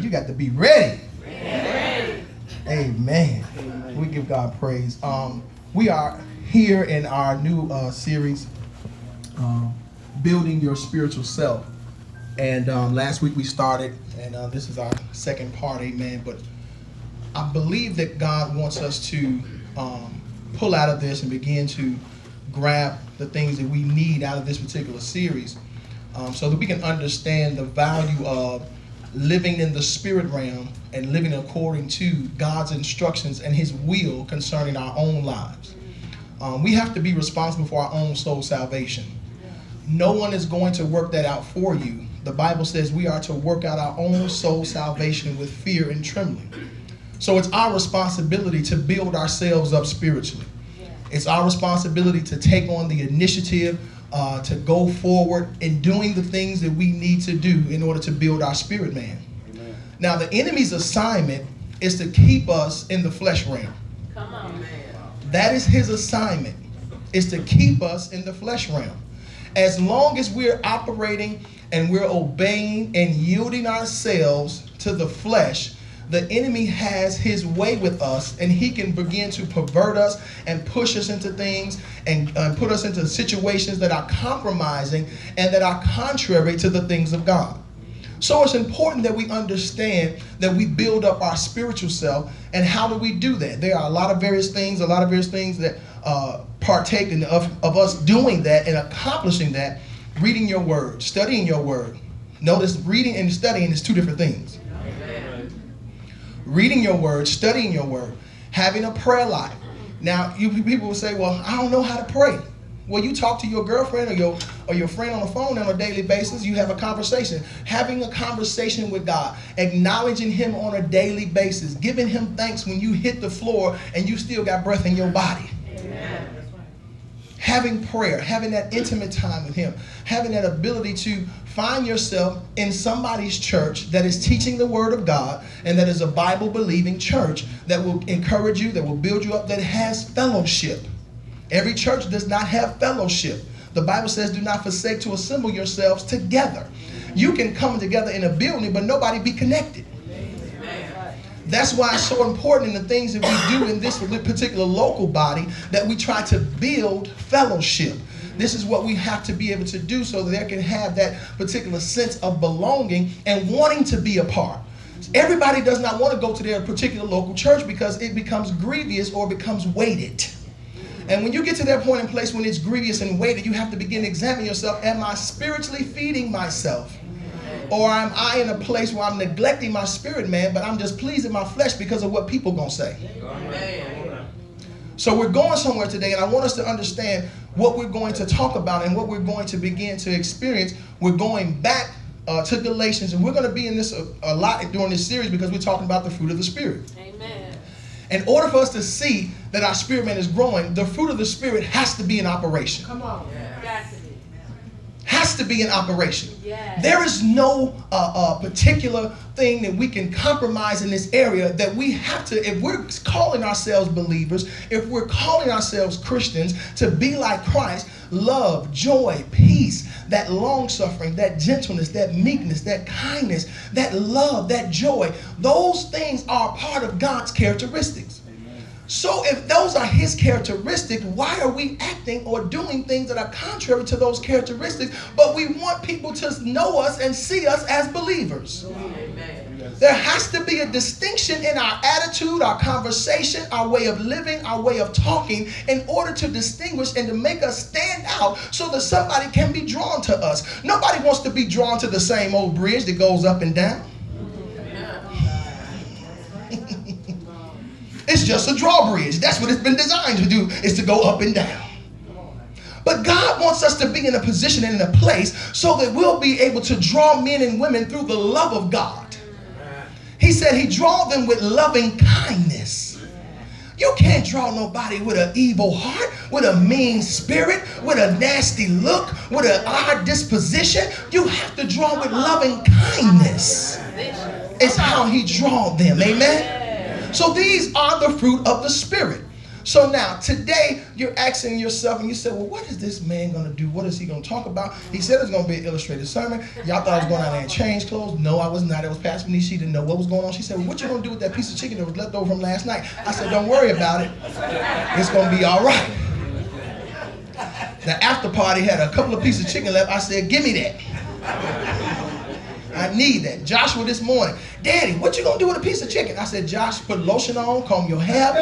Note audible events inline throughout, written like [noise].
You got to be ready. ready. Amen. Amen. We give God praise. Um, we are here in our new uh, series, uh, Building Your Spiritual Self. And um, last week we started, and uh, this is our second part, amen. But I believe that God wants us to um, pull out of this and begin to grab the things that we need out of this particular series um, so that we can understand the value of living in the spirit realm and living according to God's instructions and His will concerning our own lives. Um, we have to be responsible for our own soul salvation. No one is going to work that out for you. The Bible says we are to work out our own soul salvation with fear and trembling. So it's our responsibility to build ourselves up spiritually. It's our responsibility to take on the initiative uh, to go forward in doing the things that we need to do in order to build our spirit man. Amen. Now, the enemy's assignment is to keep us in the flesh realm. Come on, man. That is his assignment, is to keep us in the flesh realm. As long as we're operating and we're obeying and yielding ourselves to the flesh, the enemy has his way with us and he can begin to pervert us and push us into things and uh, put us into situations that are compromising and that are contrary to the things of God. So it's important that we understand that we build up our spiritual self. And how do we do that? There are a lot of various things, a lot of various things that uh, partake in of, of us doing that and accomplishing that. Reading your word, studying your word. Notice reading and studying is two different things reading your word, studying your word, having a prayer life. Now, you people will say, "Well, I don't know how to pray." Well, you talk to your girlfriend or your or your friend on the phone on a daily basis. You have a conversation, having a conversation with God, acknowledging Him on a daily basis, giving Him thanks when you hit the floor and you still got breath in your body. Amen. Having prayer, having that intimate time with Him, having that ability to find yourself in somebody's church that is teaching the Word of God and that is a Bible believing church that will encourage you, that will build you up, that has fellowship. Every church does not have fellowship. The Bible says, do not forsake to assemble yourselves together. You can come together in a building, but nobody be connected. That's why it's so important in the things that we do in this particular local body that we try to build fellowship. This is what we have to be able to do so that they can have that particular sense of belonging and wanting to be a part. Everybody does not want to go to their particular local church because it becomes grievous or becomes weighted. And when you get to that point in place when it's grievous and weighted, you have to begin to examine yourself. Am I spiritually feeding myself? Or am I in a place where I'm neglecting my spirit, man, but I'm just pleasing my flesh because of what people gonna say? Amen. So we're going somewhere today, and I want us to understand what we're going to talk about and what we're going to begin to experience. We're going back uh, to Galatians, and we're going to be in this a, a, lot during this series because we're talking about the fruit of the Spirit. Amen. In order for us to see that our spirit man is growing, the fruit of the Spirit has to be in operation. Come on. Yeah has to be in operation. Yes. There is no uh, uh, particular thing that we can compromise in this area that we have to, if we're calling ourselves believers, if we're calling ourselves Christians, to be like Christ, love, joy, peace, that long suffering, that gentleness, that meekness, that kindness, that love, that joy, those things are part of God's characteristics. So, if those are his characteristics, why are we acting or doing things that are contrary to those characteristics? But we want people to know us and see us as believers. Amen. There has to be a distinction in our attitude, our conversation, our way of living, our way of talking in order to distinguish and to make us stand out so that somebody can be drawn to us. Nobody wants to be drawn to the same old bridge that goes up and down. It's just a drawbridge. That's what it's been designed to do, is to go up and down. But God wants us to be in a position and in a place so that we'll be able to draw men and women through the love of God. He said he draw them with loving kindness. You can't draw nobody with an evil heart, with a mean spirit, with a nasty look, with an odd disposition. You have to draw with loving kindness. It's how he draw them. Amen. So these are the fruit of the Spirit. So now, today, you're asking yourself, and you said, well, what is this man going to do? What is he going to talk about? He said it's going to be an illustrated sermon. Y'all thought I was going out there and change clothes. No, I was not. It was Pastor Denise. She didn't know what was going on. She said, well, what you going to do with that piece of chicken that was left over from last night? I said, don't worry about it. It's going to be all right. The after party had a couple of pieces of chicken left. I said, give me that. I need that. Joshua this morning, Daddy, what you gonna do with a piece of chicken? I said, Josh, put lotion on, comb your hair,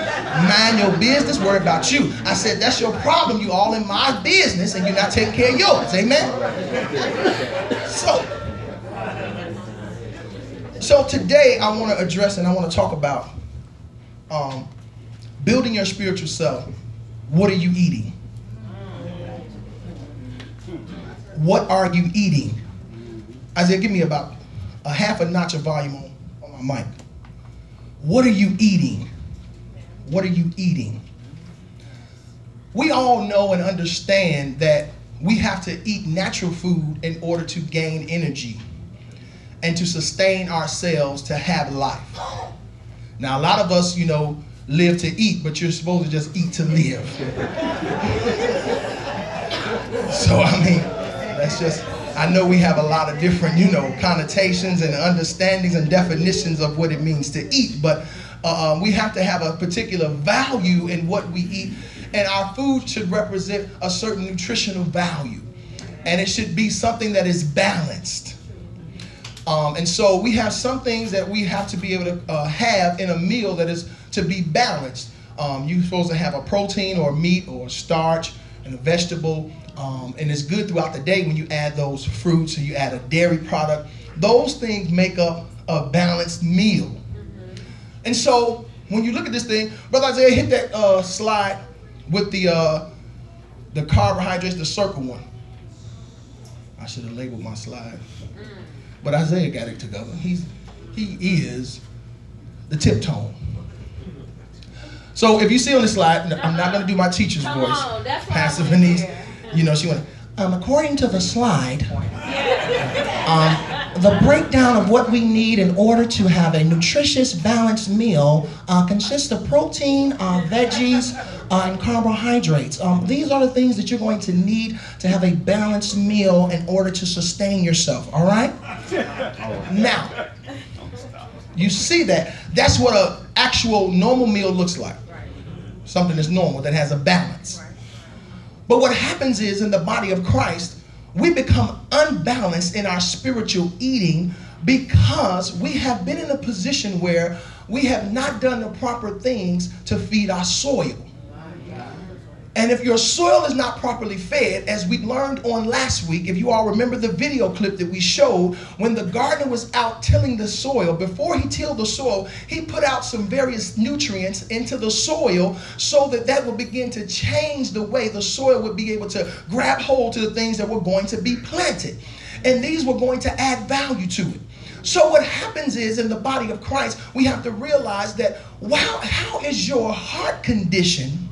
mind your business, worry about you. I said, that's your problem. You all in my business and you're not taking care of yours. Amen. So, so today I want to address and I want to talk about um, building your spiritual self. What are you eating? What are you eating? Isaiah, give me about a half a notch of volume on, on my mic. What are you eating? What are you eating? We all know and understand that we have to eat natural food in order to gain energy and to sustain ourselves to have life. Now, a lot of us, you know, live to eat, but you're supposed to just eat to live. [laughs] so, I mean, that's just I know we have a lot of different, you know, connotations and understandings and definitions of what it means to eat, but uh, um, we have to have a particular value in what we eat, and our food should represent a certain nutritional value, and it should be something that is balanced. Um, and so we have some things that we have to be able to uh, have in a meal that is to be balanced. Um, you're supposed to have a protein or meat or starch and a vegetable um, and it's good throughout the day when you add those fruits or you add a dairy product. Those things make up a balanced meal. Mm-hmm. And so when you look at this thing, Brother Isaiah, hit that uh, slide with the uh, the carbohydrates, the circle one. I should have labeled my slide. Mm. But Isaiah got it together. He's he is the tiptoe. So if you see on the slide, I'm not going to do my teacher's Come voice. On, Pastor Venice you know, she went, um, according to the slide, um, the breakdown of what we need in order to have a nutritious, balanced meal uh, consists of protein, uh, veggies, uh, and carbohydrates. Um, these are the things that you're going to need to have a balanced meal in order to sustain yourself, all right? Now, you see that. That's what an actual normal meal looks like. Something that's normal, that has a balance. But what happens is in the body of Christ, we become unbalanced in our spiritual eating because we have been in a position where we have not done the proper things to feed our soil. And if your soil is not properly fed, as we learned on last week, if you all remember the video clip that we showed, when the gardener was out tilling the soil, before he tilled the soil, he put out some various nutrients into the soil so that that would begin to change the way the soil would be able to grab hold to the things that were going to be planted. And these were going to add value to it. So what happens is in the body of Christ, we have to realize that wow, how is your heart condition?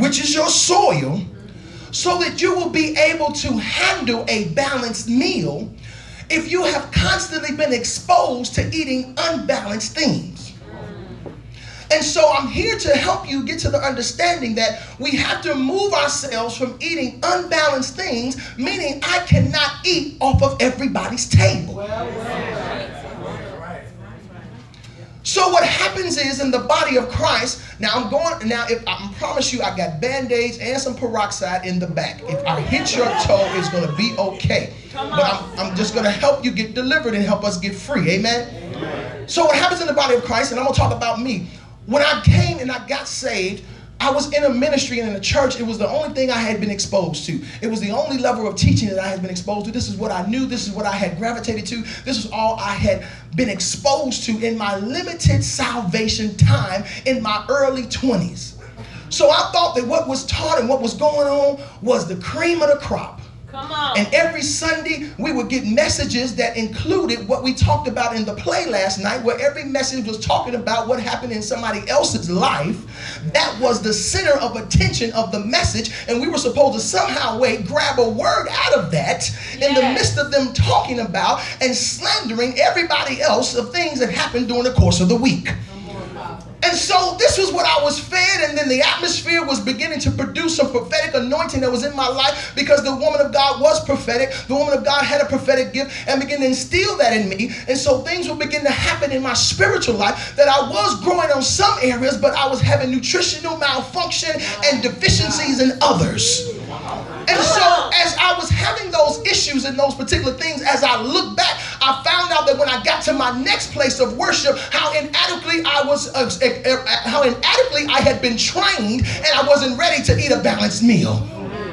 Which is your soil, so that you will be able to handle a balanced meal if you have constantly been exposed to eating unbalanced things. And so I'm here to help you get to the understanding that we have to move ourselves from eating unbalanced things, meaning I cannot eat off of everybody's table. Well, well. So what happens is in the body of Christ, now I'm going now if I promise you I got band-aids and some peroxide in the back. If I hit your toe, it's gonna be okay. But I'm, I'm just gonna help you get delivered and help us get free. Amen. Amen. So what happens in the body of Christ, and I'm gonna talk about me. When I came and I got saved, I was in a ministry and in a church. It was the only thing I had been exposed to. It was the only level of teaching that I had been exposed to. This is what I knew. This is what I had gravitated to. This is all I had been exposed to in my limited salvation time in my early 20s. So I thought that what was taught and what was going on was the cream of the crop. Come on. And every Sunday, we would get messages that included what we talked about in the play last night, where every message was talking about what happened in somebody else's life. That was the center of attention of the message, and we were supposed to somehow wait, grab a word out of that yes. in the midst of them talking about and slandering everybody else of things that happened during the course of the week. And so this was what I was fed, and then the atmosphere was beginning to produce some prophetic anointing that was in my life because the woman of God was prophetic. The woman of God had a prophetic gift and began to instill that in me. And so things would begin to happen in my spiritual life that I was growing on some areas, but I was having nutritional malfunction and deficiencies in others. And so, as I was having those issues and those particular things, as I look back, I found out that when I got to my next place of worship, how inadequately I was, uh, uh, how inadequately I had been trained, and I wasn't ready to eat a balanced meal.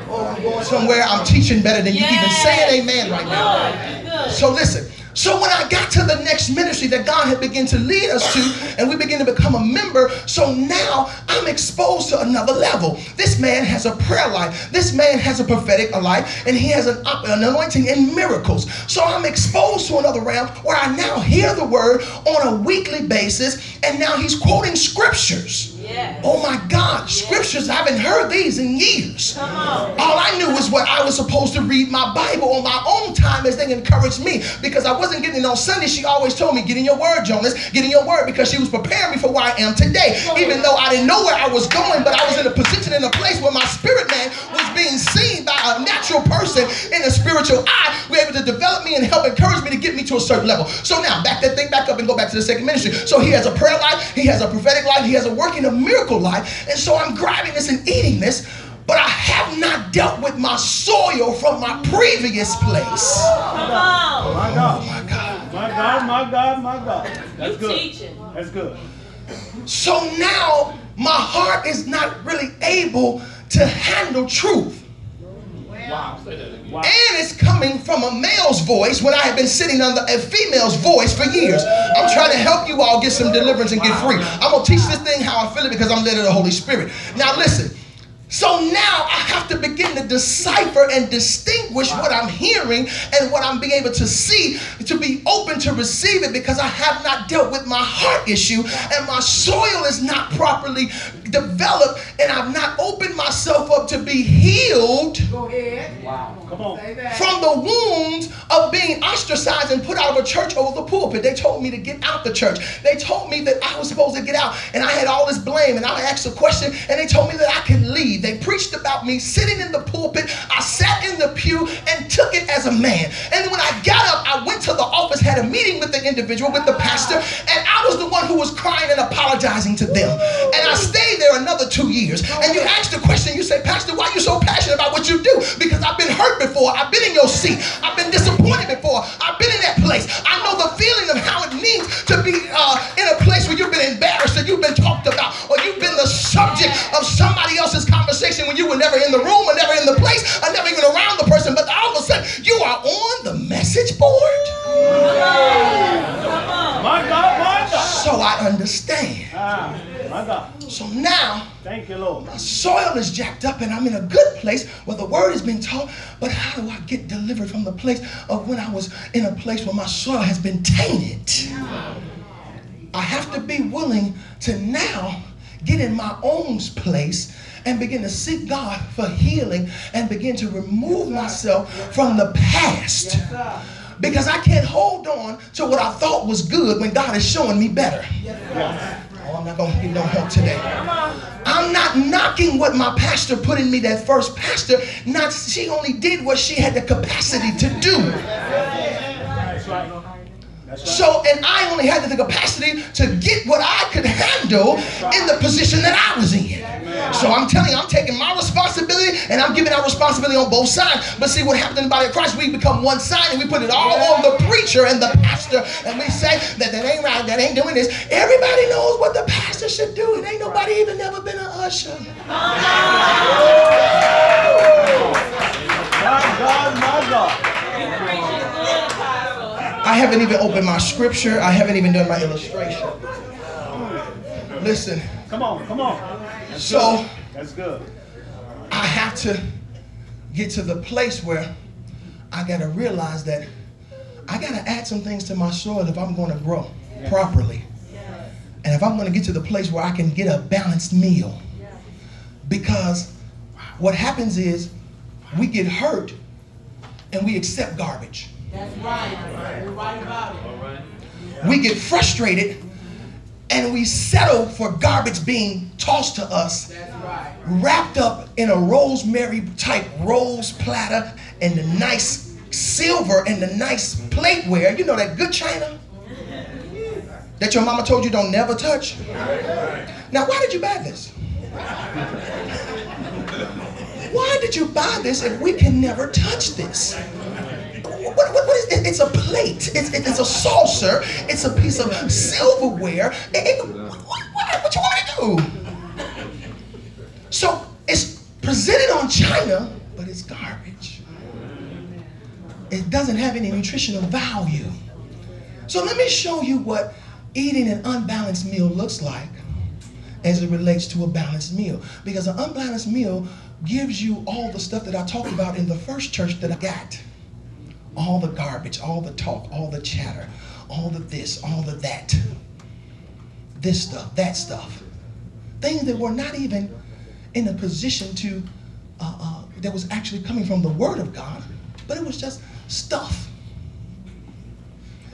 Oh, I'm going somewhere. I'm teaching better than you yes. even saying amen right now. So listen. So when I got to the next ministry that God had begun to lead us to, and we begin to become a member, so now I'm exposed to another level. This man has a prayer life. This man has a prophetic life, and he has an, an anointing in miracles. So I'm exposed to another realm where I now hear the word on a weekly basis, and now he's quoting scriptures. Yes. Oh my God, scriptures, I haven't heard these in years. All I knew was what I was supposed to read my Bible on my own time as they encouraged me because I wasn't getting it on Sunday. She always told me, Get in your word, Jonas, get in your word because she was preparing me for where I am today. Even though I didn't know where I was going, but I was in a position in a place where my spirit man was being seen by a natural person in a spiritual eye, were able to develop me and help encourage me to get me to a certain level. So now, back that thing back up and go back to the second ministry. So he has a prayer life, he has a prophetic life, he has a working of miracle life. And so I'm grabbing this and eating this, but I have not dealt with my soil from my previous place. Come on. My God. Oh, my God. My God, my God, my God. That's good. That's good. So now my heart is not really able to handle truth. Wow. wow. And it's coming from a male's voice when I have been sitting under a female's voice for years. I'm trying to help you all get some deliverance and get free. I'm going to teach this thing how I feel it because I'm led of the Holy Spirit. Now, listen. So now I have to begin to decipher and distinguish wow. what I'm hearing and what I'm being able to see to be open to receive it because I have not dealt with my heart issue and my soil is not properly developed and I've not opened myself up to be healed. Go ahead. Wow. Come on. From the wounds of being ostracized and put out of a church over the pulpit. They told me to get out the church. They told me that I was supposed to get out and I had all this blame and I asked a question and they told me that I could leave. They preached about me sitting in the pulpit. I sat in the pew and took it as a man. And when I got up, I went to the office, had a meeting with the individual, with the pastor, and I was the one who was crying and apologizing to them. And I stayed there another two years. And you ask the question, you say, Pastor, why are you so passionate about what you do? Because I've been hurt before. I've been in your seat. I've been disappointed before. I've been in that place. I know the feeling of how it means to be uh, in a place where you've been embarrassed and you've been talked about or you've been the subject of somebody else's conversation when you were never in the room or never in the place or never even around the person. But all of a sudden, you are on the message board. My God, my God. So I understand. Ah, my God. So now, thank you, Lord. My soil is jacked up, and I'm in a good place where the word has been taught. But how do I get delivered from the place of when I was in a place where my soil has been tainted? I have to be willing to now get in my own place and begin to seek God for healing and begin to remove myself from the past. Because I can't hold on to what I thought was good when God is showing me better. Oh, I'm not going to get no help today. I'm not knocking what my pastor put in me, that first pastor. Not she only did what she had the capacity to do. So, and I only had the capacity to get what I could handle in the position that I was in. So I'm telling you, I'm taking my responsibility and I'm giving out responsibility on both sides. But see what happened in the body of Christ, we become one side and we put it all on the preacher and the pastor. And we say that that ain't right, that ain't doing this. Everybody knows what the pastor should do. It ain't nobody even never been an usher. My God, my God. I haven't even opened my scripture. I haven't even done my illustration. Listen. Come on, come on. That's so good. that's good. I have to get to the place where I gotta realize that I gotta add some things to my soil if I'm gonna grow properly. And if I'm gonna get to the place where I can get a balanced meal. Because what happens is we get hurt and we accept garbage. That's right. You're right about it. We get frustrated and we settle for garbage being tossed to us, wrapped up in a rosemary type rose platter and the nice silver and the nice plateware. You know that good china that your mama told you don't never touch. Now, why did you buy this? Why did you buy this if we can never touch this? What, what, what is it? It's a plate. It's, it's a saucer. It's a piece of silverware. It, it, what, what, you want me to do? So it's presented on china, but it's garbage. It doesn't have any nutritional value. So let me show you what eating an unbalanced meal looks like as it relates to a balanced meal. Because an unbalanced meal gives you all the stuff that I talked about in the first church that I got all the garbage, all the talk, all the chatter, all the this, all the that. This stuff, that stuff. Things that were not even in a position to, uh, uh, that was actually coming from the Word of God, but it was just stuff.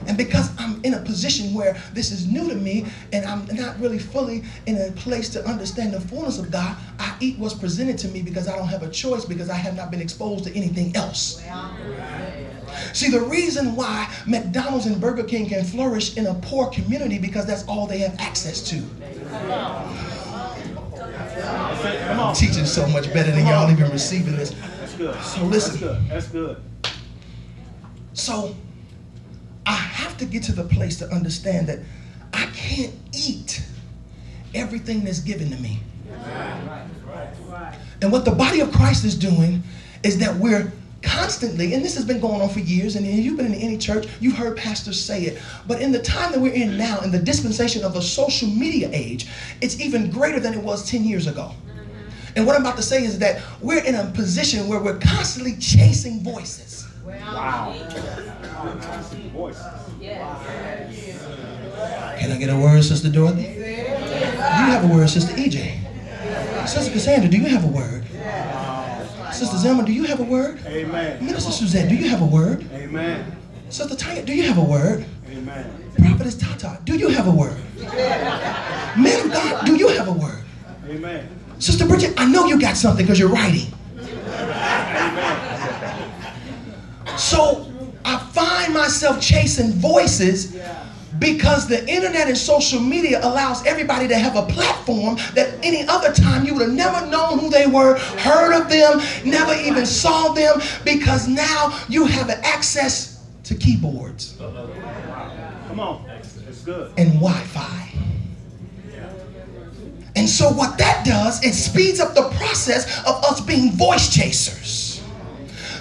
And because I'm in a position where this is new to me and I'm not really fully in a place to understand the fullness of God, I eat what's presented to me because I don't have a choice because I have not been exposed to anything else. See, the reason why McDonald's and Burger King can flourish in a poor community because that's all they have access to. I'm teaching so much better than y'all even receiving this. That's good. So listen. That's good. That's good. So I have to get to the place to understand that I can't eat everything that's given to me. And what the body of Christ is doing is that we're constantly, and this has been going on for years, and if you've been in any church, you've heard pastors say it. But in the time that we're in now, in the dispensation of the social media age, it's even greater than it was 10 years ago. Mm-hmm. And what I'm about to say is that we're in a position where we're constantly chasing voices. Wow. Can I get a word, Sister Dorothy? Do you have a word, Sister EJ? Sister Cassandra, do you have a word? Sister Zelma, do you have a word? Amen. Minister Suzette, do you have a word? Amen. Sister Tanya, do you have a word? Amen. Prophetess Tata, do you have a word? Man of God, do you have a word? Amen. Sister Bridget, I know you got something because you're writing. Amen. So I find myself chasing voices because the internet and social media allows everybody to have a platform that any other time you would have never known who they were, heard of them, never even saw them, because now you have access to keyboards. Come on. It's good. And Wi-Fi. And so what that does, it speeds up the process of us being voice chasers.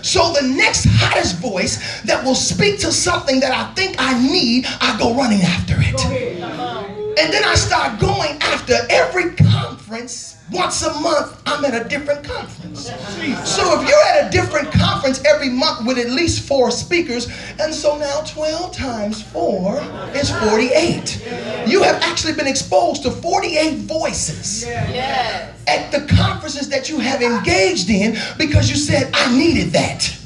So the next hottest voice that will speak to something that I think I need, I go running after it. And then I start going after every conference. Once a month, I'm at a different conference. So if you're at a different conference every month with at least four speakers, and so now 12 times 4 is 48. You have actually been exposed to 48 voices at the conferences that you have engaged in because you said, I needed that.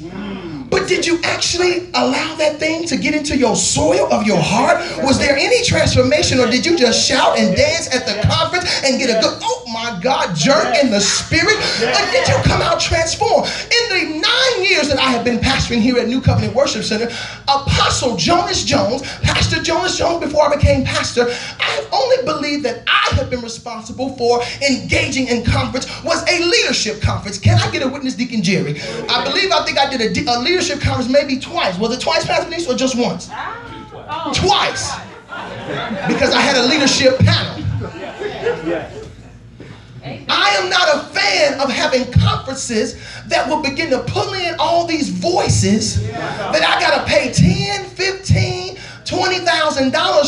Did you actually allow that thing to get into your soil of your heart? Was there any transformation, or did you just shout and dance at the conference and get a good, oh my God, jerk in the spirit? Or did you come out transformed? In the nine years that I have been pastoring here at New Covenant Worship Center, Apostle Jonas Jones, Pastor Jonas Jones, before I became pastor, I have only believed that I have been responsible for engaging in conference was a leadership conference. Can I get a witness, Deacon Jerry? I believe I think I did a, a leadership conference maybe twice. Was it twice, Pastor Denise, or just once? Ah. Oh. Twice. Because I had a leadership panel. I am not a fan of having conferences that will begin to pull in all these voices that I got to pay 10, 15, $20,000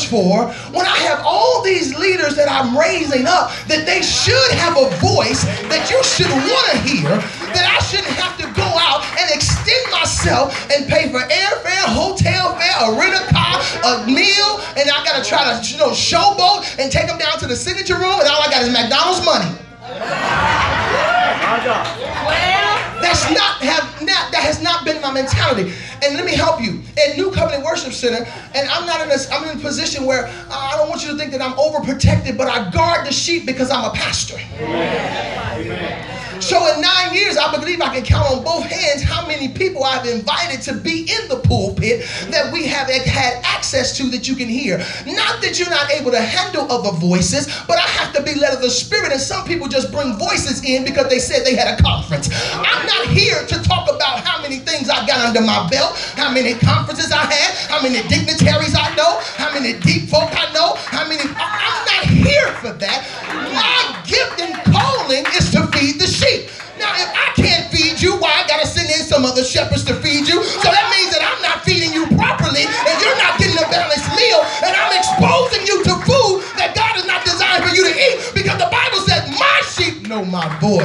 for when I have all these leaders that I'm raising up that they should have a voice that you should want to hear, that I shouldn't have to go out and extend myself and pay for airfare, hotel fare, a rent a car, a meal, and I got to try to you know showboat and take them down to the signature room, and all I got is McDonald's money. My mentality. And let me help you. At New Covenant Worship Center, and I'm not in a I'm in a position where uh, I don't want you to think that I'm overprotected, but I guard the sheep because I'm a pastor. Amen. Amen. So in nine years, I believe I can count on both hands how many people I've invited to be in the pulpit that we have had access to that you can hear. Not that you're not able to handle other voices, but I have to be led of the Spirit. And some people just bring voices in because they said they had a conference. I'm not here to talk about how many things I got under my belt, how many conferences I had, how many dignitaries I know, how many deep folk I know, how many. I'm not here for that. My gift and calling is to feed the other shepherds to feed you? So that means that I'm not feeding you properly, and you're not getting a balanced meal, and I'm exposing you to food that God is not designed for you to eat because the Bible says, My sheep know my voice.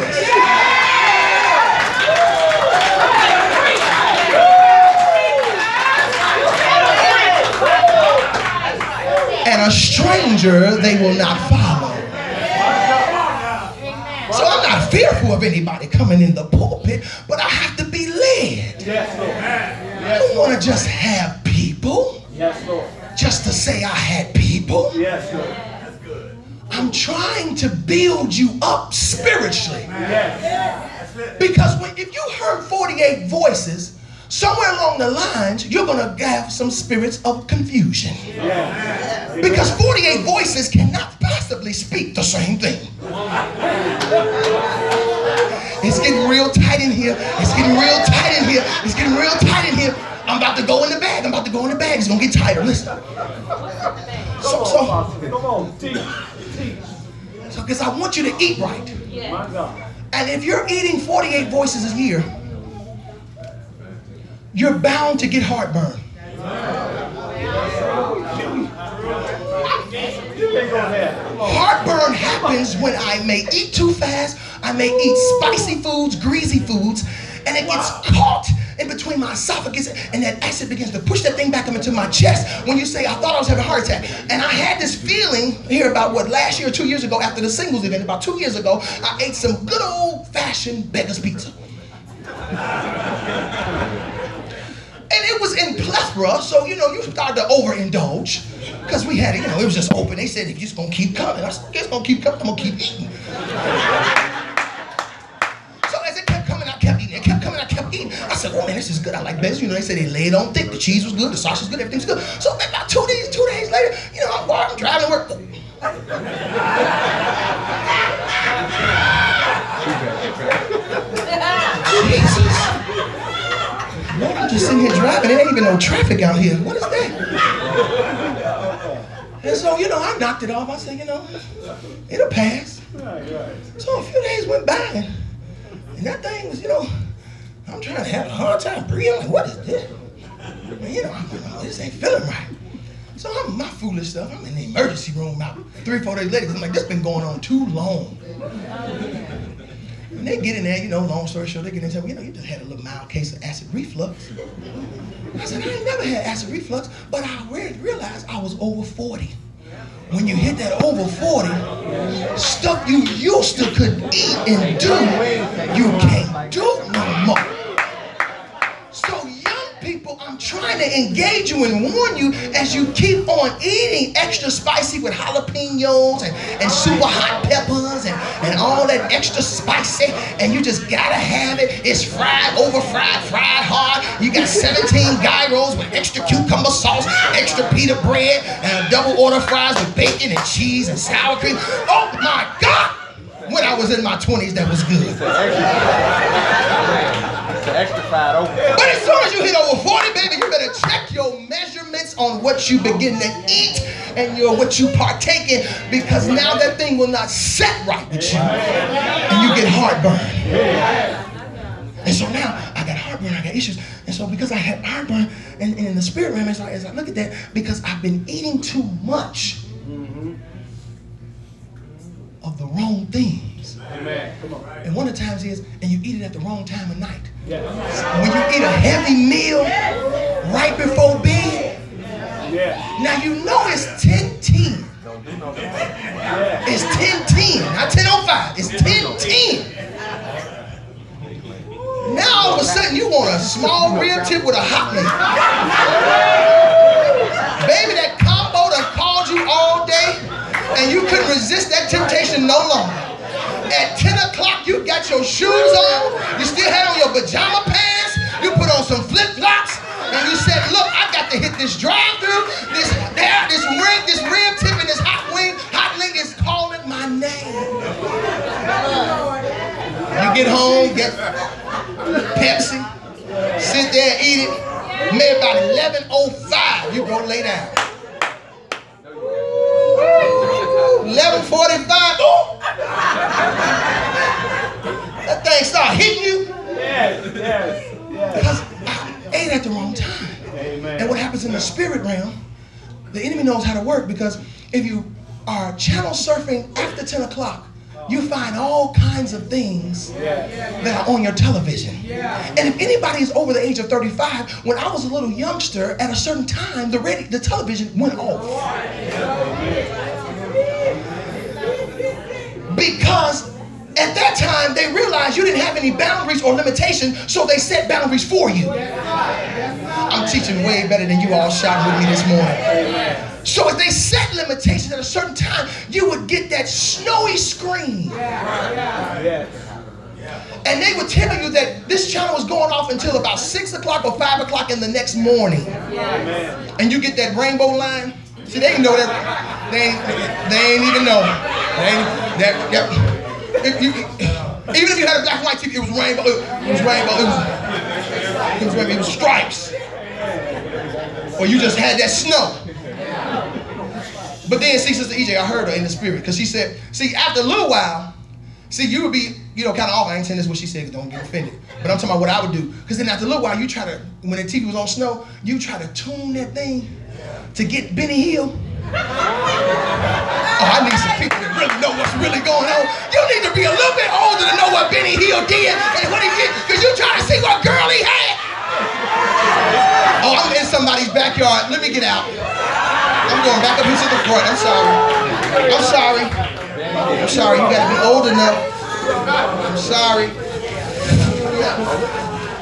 And a stranger they will not follow. So I'm not fearful of anybody coming in the pulpit, but I have to be Yes, Lord. I don't want to just have people. Yes, Lord. Just to say I had people. Yes, Lord. I'm trying to build you up spiritually. Yes. Because when, if you heard 48 voices, somewhere along the lines, you're going to have some spirits of confusion. Because 48 voices cannot possibly speak the same thing. It's getting real tight in here. It's getting real tight in here. It's getting real tight in here. I'm about to go in the bag. I'm about to go in the bag. It's going to get tighter. Listen. So, so, come on, teach, teach. So, because I want you to eat right. And if you're eating 48 voices a year, you're bound to get heartburn. Heartburn happens when I may eat too fast, I may eat spicy foods, greasy foods, and it gets caught in between my esophagus, and that acid begins to push that thing back up into my chest. When you say, I thought I was having a heart attack. And I had this feeling here about what last year or two years ago after the singles event, about two years ago, I ate some good old fashioned beggar's pizza. And it was so you know, you started to overindulge. Because we had it, you know, it was just open. They said, if you're just gonna keep coming, I said, it's gonna keep coming, I'm gonna keep eating. so as it kept coming, I kept eating. It kept coming, I kept eating. I said, oh man, this is good. I like best. You know, they said they laid on thick. The cheese was good, the sausage was good, everything's good. So about two days, two days later, you know, I'm, I'm driving to work. I'm just sitting here driving. There ain't even no traffic out here. What is that? And so, you know, I knocked it off. I said, you know, it'll pass. So a few days went by, and, that thing was, you know, I'm trying to have a hard time breathing. Like, what is this? And, you know, I'm, oh, this ain't feeling right. So I'm my foolish stuff. I'm in the emergency room about three, four days later. I'm like, this been going on too long. And they get in there, you know, long story short, they get in there well, you know, you just had a little mild case of acid reflux. I said, I ain't never had acid reflux, but I realized I was over 40. When you hit that over 40, stuff you used to could eat and do, you can't do no more. People, I'm trying to engage you and warn you as you keep on eating extra spicy with jalapenos and, and super hot peppers and, and all that extra spicy, and you just gotta have it. It's fried, over fried, fried hard. You got 17 gyros with extra cucumber sauce, extra pita bread, and double order fries with bacon and cheese and sour cream. Oh my God! When I was in my 20s, that was good extra fat over. But as soon as you hit over 40, baby, you better check your measurements on what you begin to eat and your what you partake in because now that thing will not set right with you. And you get heartburn. And so now I got heartburn, I got issues. And so because I had heartburn, and, and in the spirit realm, as I, as I look at that, because I've been eating too much mm-hmm. of the wrong things. Amen. And one of the times is, and you eat it at the wrong time of night. When you eat a heavy meal right before bed, now you know it's 10 10. It's 10 10, not 10 05. It's 10 10. Now all of a sudden you want a small rib tip with a hot link. Baby, that combo that called you all day, and you couldn't resist that temptation no longer. At 10 o'clock, you got your shoes on, you still had on your pajama pants, you put on some flip-flops, and you said, look, I got to hit this drive-through, this there, this ring, this rib tip, and this hot wing. Hot link is calling my name. You get home, get Pepsi, sit there, eat it. Maybe about 11.05, you go lay down. 11.45, ooh! That thing start hitting you. Yes, yes, yes. Because I ate at the wrong time. Amen. And what happens in the spirit realm, the enemy knows how to work because if you are channel surfing after 10 o'clock, you find all kinds of things that are on your television. And if anybody is over the age of 35, when I was a little youngster, at a certain time, the, radio, the television went off. Oh, Because at that time, they realized you didn't have any boundaries or limitations, so they set boundaries for you. I'm teaching way better than you all shouting with me this morning. So if they set limitations at a certain time, you would get that snowy screen. And they would tell you that this channel was going off until about 6 o'clock or 5 o'clock in the next morning. And you get that rainbow line. See, they know that. They they ain't even know. They ain't, that, yep. If you, even if you had a black and white TV, it was rainbow. It was rainbow. It was, it was, rainbow. It was stripes. Or you just had that snow. But then, see, Sister EJ, I heard her in the spirit because she said, see, after a little while, see, you would be, you know, kind of off. I ain't saying this what she said, don't get offended. But I'm talking about what I would do. Because then after a little while, you try to, when the TV was on snow, you try to tune that thing to get Benny Hill. Oh, I need some people that really know what's really going on. You need to be a little bit older to know what Benny Hill did and what he did, because you trying to see what girl he had. Oh, I'm in somebody's backyard. Let me get out. I'm going back up into the front. I'm sorry. I'm sorry. I'm sorry. You gotta be old enough. I'm sorry.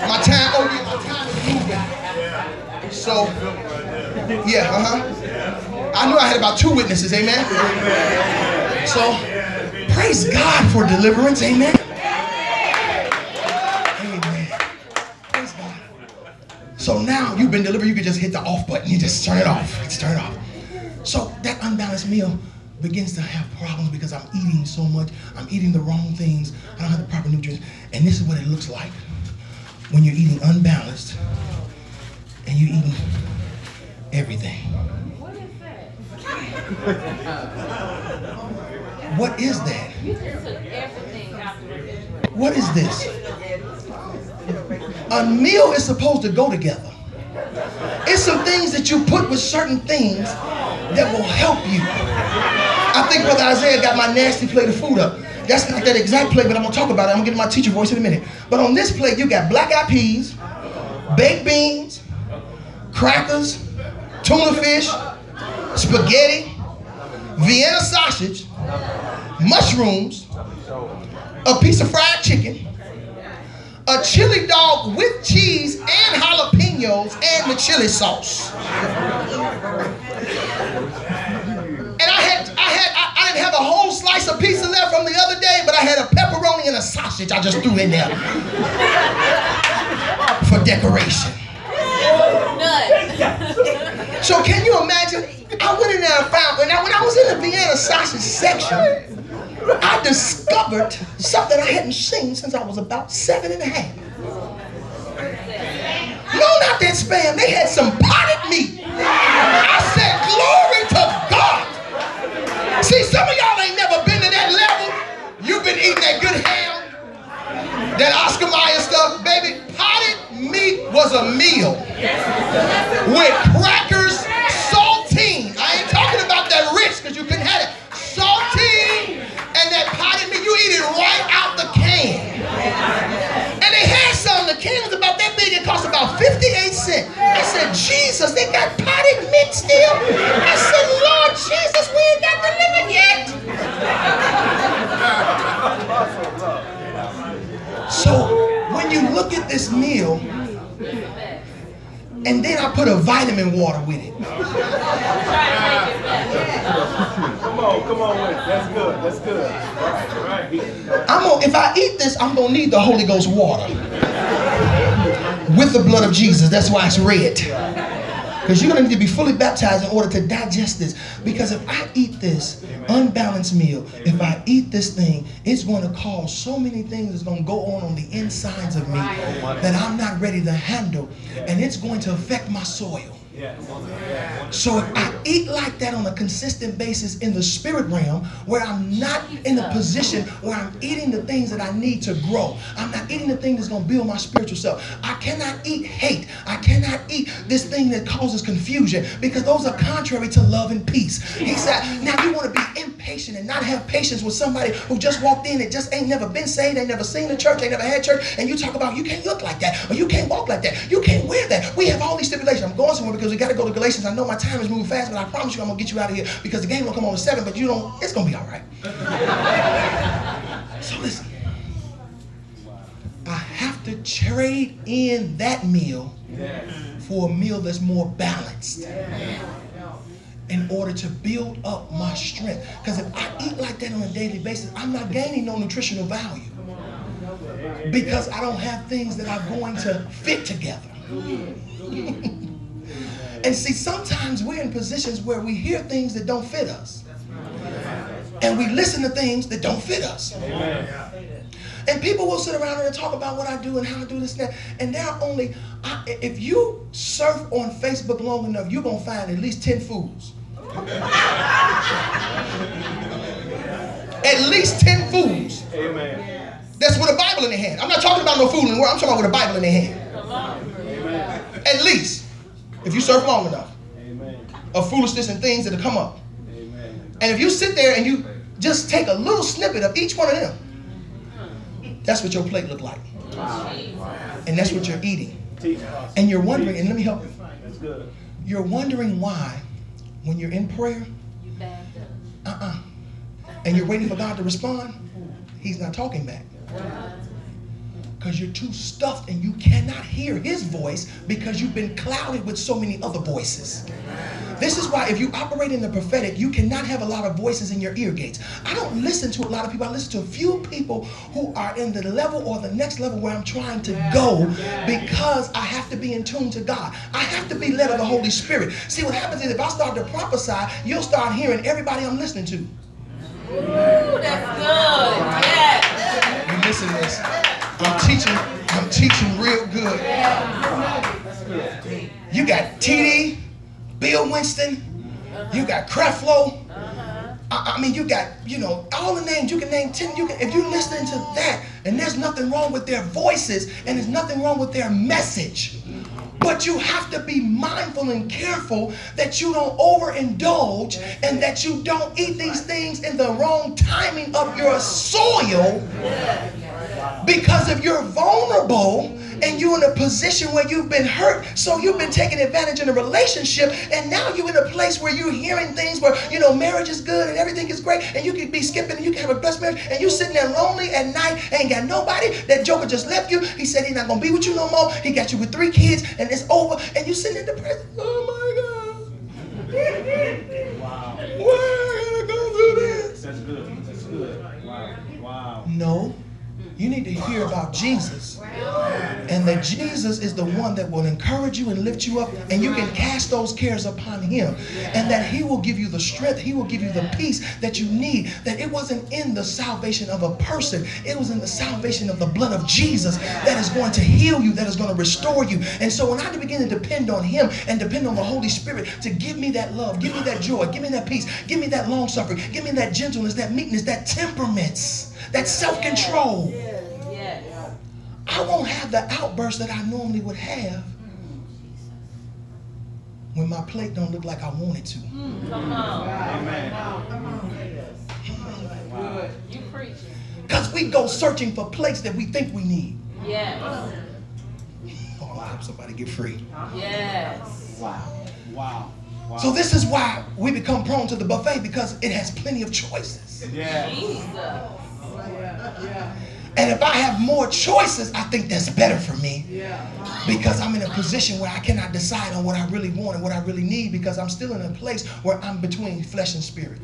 My time, oh yeah, my time is moving. So, yeah, uh-huh. I knew I had about two witnesses, amen. So, praise God for deliverance, amen. Amen. Praise God. So now you've been delivered, you can just hit the off button. You just turn it off. Just turn it off. So that unbalanced meal begins to have problems because I'm eating so much. I'm eating the wrong things. I don't have the proper nutrients. And this is what it looks like when you're eating unbalanced and you're eating everything. What is that? What is that? You took everything. What is this? A meal is supposed to go together. It's some things that you put with certain things that will help you. I think Brother Isaiah got my nasty plate of food up. That's not that exact plate, but I'm gonna talk about it. I'm gonna get my teacher voice in a minute. But on this plate, you got black eyed peas, baked beans, crackers, tuna fish, spaghetti, Vienna sausage, mushrooms, a piece of fried chicken, a chili dog with cheese and jalapenos and the chili sauce. And I had, I had, I, I didn't have a whole slice of pizza left from the other day, but I had a pepperoni and a sausage I just threw in there for decoration. [laughs] So can you imagine? I went in there and found, now when I was in the Vienna sausage section, I discovered something I hadn't seen since I was about seven and a half. No, not that spam. They had some potted meat. I said, glory to God. See, some of y'all ain't never been to that level. You've been eating that good ham, that Oscar Mayer stuff. Baby, potted meat was a meal with crackers, saltine. I ain't talking about that Ritz because you couldn't have it. Saltine and that potted meat, you eat it right out the can. And they had some, the can was about that big, it cost about 58 cents. I said, Jesus, they got potted meat still? So when you look at this meal, and then I put a vitamin water with it. Come on, come on with it. That's good. That's good. Right, right. I'm gonna, if I eat this, I'm gonna need the Holy Ghost water with the blood of Jesus. That's why it's red. Because you're gonna need to be fully baptized in order to digest this. Because if I eat this unbalanced meal, if I eat this thing, it's going to cause so many things that's going to go on on the insides of me that I'm not ready to handle, and it's going to affect my soil. So if I eat like that on a consistent basis in the spirit realm, where I'm not in a position where I'm eating the things that I need to grow, I'm not eating the thing that's going to build my spiritual self. I cannot eat hate. I cannot eat this thing that causes confusion because those are contrary to love and peace. He said, now you want to be impatient and not have patience with somebody who just walked in and just ain't never been saved, ain't never seen the church, ain't never had church, and you talk about you can't look like that or you can't walk like that, you can't wear that. We have all these stipulations. I'm going somewhere because we got to go to Galatians. I know my time is moving fast, but I promise you I'm gonna get you out of here because the game will come on at seven, but you don't. It's gonna be all right. so listen, I have to trade in that meal for a meal that's more balanced. In order to build up my strength. Because if I eat like that on a daily basis, I'm not gaining no nutritional value. Because I don't have things that are going to fit together. [laughs] And see, sometimes we're in positions where we hear things that don't fit us. And we listen to things that don't fit us. And people will sit around and talk about what I do and how I do this and that. And there are only, I, if you surf on Facebook long enough, you're going to find at least 10 fools. at least 10 fools. Amen. That's with a Bible in their hand. I'm not talking about no fool in the world. I'm talking about with a Bible in their hand. At least, if you surf long enough, Amen. of foolishness and things that have come up. Amen. And if you sit there and you just take a little snippet of each one of them, that's what your plate look like. And that's what you're eating. And you're wondering, and let me help you. That's good. You're wondering why, when you're in prayer, You backed up. uh-uh, and you're waiting for God to respond, He's not talking back. Because you're too stuffed and you cannot hear His voice because you've been clouded with so many other voices. This is why if you operate in the prophetic, you cannot have a lot of voices in your ear gates. I don't listen to a lot of people. I listen to a few people who are in the level or the next level where I'm trying to go because I have to be in tune to God. I have to be led of the Holy Spirit. See, what happens is if I start to prophesy, you'll start hearing everybody I'm listening to. Ooh, that's good. Yes. You missing this? I'm teaching. I'm teaching real good. You got TD, Bill Winston. You got Creflo. I, mean, you got you know all the names. You can name ten. You can if you're listening to that, and there's nothing wrong with their voices, and there's nothing wrong with their message. But you have to be mindful and careful that you don't overindulge and that you don't eat these things in the wrong timing of your soil. Because if you're vulnerable and you're in a position where you've been hurt, so you've been taken advantage in a relationship, and now you're in a place where you're hearing things where you know marriage is good and everything is great, and you could be skipping and you can have a blessed marriage, and you sitting there lonely at night, ain't got nobody. That joker just left you. He said he's not gonna be with you no more. He got you with three kids, and it's over, and you sitting in depression. Oh my God. Wow. Why I gotta go through this? That's good. That's good. Wow. Wow. No. You need to hear about Jesus. And that Jesus is the one that will encourage you and lift you up, and you can cast those cares upon Him. And that He will give you the strength, He will give you the peace that you need. That it wasn't in the salvation of a person, it was in the salvation of the blood of Jesus that is going to heal you, that is going to restore you. And so when I begin to depend on Him and depend on the Holy Spirit to give me that love, give me that joy, give me that peace, give me that long suffering, give me that gentleness, that meekness, that temperaments, that self control. Yes. I won't have the outburst that I normally would have when my plate don't look like I want it to. Mm, come on. Amen. You preaching. Because we go searching for plates that we think we need. Yes. Oh, I hope somebody get free. Yes. Wow. Wow. Wow. So this is why we become prone to the buffet because it has plenty of choices. Oh, yeah. Jesus. And if I have more choices, I think that's better for me. Because I'm in a position where I cannot decide on what I really want and what I really need because I'm still in a place where I'm between flesh and spirit.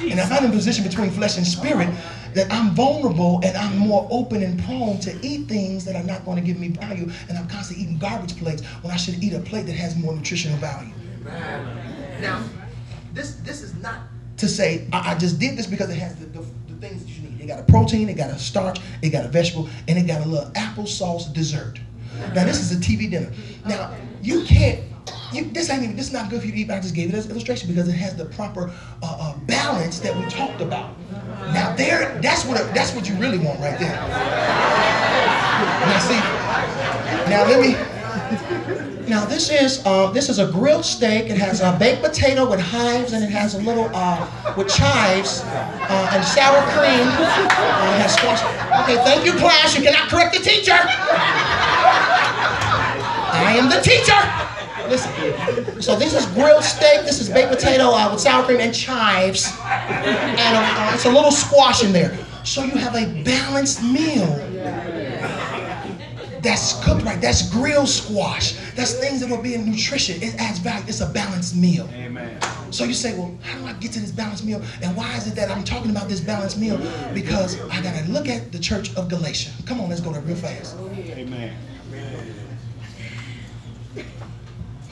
And if I'm in a position between flesh and spirit, that I'm vulnerable and I'm more open and prone to eat things that are not going to give me value. And I'm constantly eating garbage plates when I should eat a plate that has more nutritional value. Now, this this is not to say I, I just did this because it has the, the, the things that you need. It got a protein, it got a starch, it got a vegetable, and it got a little applesauce dessert. Now this is a TV dinner. Now you can't. You, this ain't even. This is not good for you to eat. But I just gave it as an illustration because it has the proper uh, uh, balance that we talked about. Now there, that's what that's what you really want right there. Now see. Now let me. Now this is uh, this is a grilled steak. It has a baked potato with hives, and it has a little uh, with chives uh, and sour cream. Uh, it has squash. Okay, thank you, class. You cannot correct the teacher. I am the teacher. Listen. So this is grilled steak. This is baked potato uh, with sour cream and chives, and uh, it's a little squash in there. So you have a balanced meal that's cooked right. That's grilled squash. That's things that will be in nutrition. It adds value. It's a balanced meal. Amen. So you say, well, how do I get to this balanced meal? And why is it that I'm talking about this balanced meal? Because I gotta look at the church of Galatia. Come on, let's go there real fast. Amen.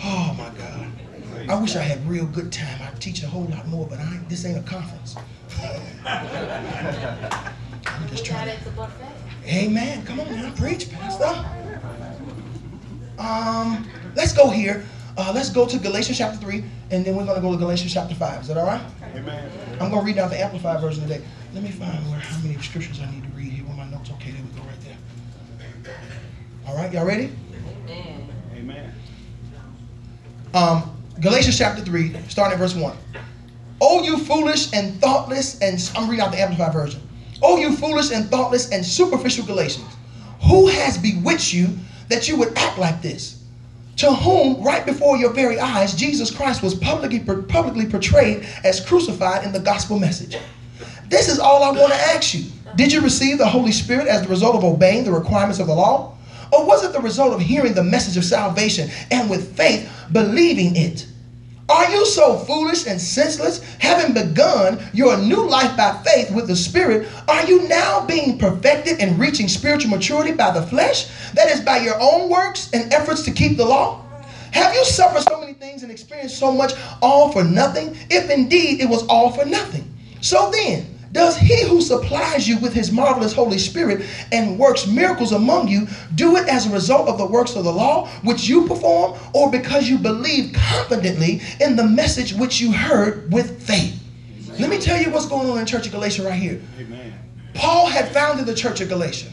Oh my God. I wish I had real good time. I'd teach a whole lot more, but I this ain't a conference. [laughs] I'm just trying to. Amen. Come on now, preach, Pastor. Um, let's go here. Uh, let's go to Galatians chapter 3, and then we're going to go to Galatians chapter 5. Is that all right? Amen. I'm going to read out the Amplified version today. Let me find where how many scriptures I need to read here. Where my notes? Okay, there we go, right there. All right, y'all ready? Amen. Amen. Um, Galatians chapter 3, starting at verse 1. Oh, you foolish and thoughtless, and I'm reading out the Amplified version. Oh, you foolish and thoughtless and superficial Galatians, who has bewitched you that you would act like this? To whom, right before your very eyes, Jesus Christ was publicly, publicly portrayed as crucified in the gospel message. This is all I want to ask you. Did you receive the Holy Spirit as the result of obeying the requirements of the law? Or was it the result of hearing the message of salvation and with faith believing it? Are you so foolish and senseless, having begun your new life by faith with the Spirit? Are you now being perfected and reaching spiritual maturity by the flesh? That is, by your own works and efforts to keep the law? Have you suffered so many things and experienced so much all for nothing? If indeed it was all for nothing. So then, does he who supplies you with his marvelous Holy Spirit and works miracles among you do it as a result of the works of the law which you perform, or because you believe confidently in the message which you heard with faith? Let me tell you what's going on in the church of Galatia right here. Amen. Paul had founded the church of Galatia.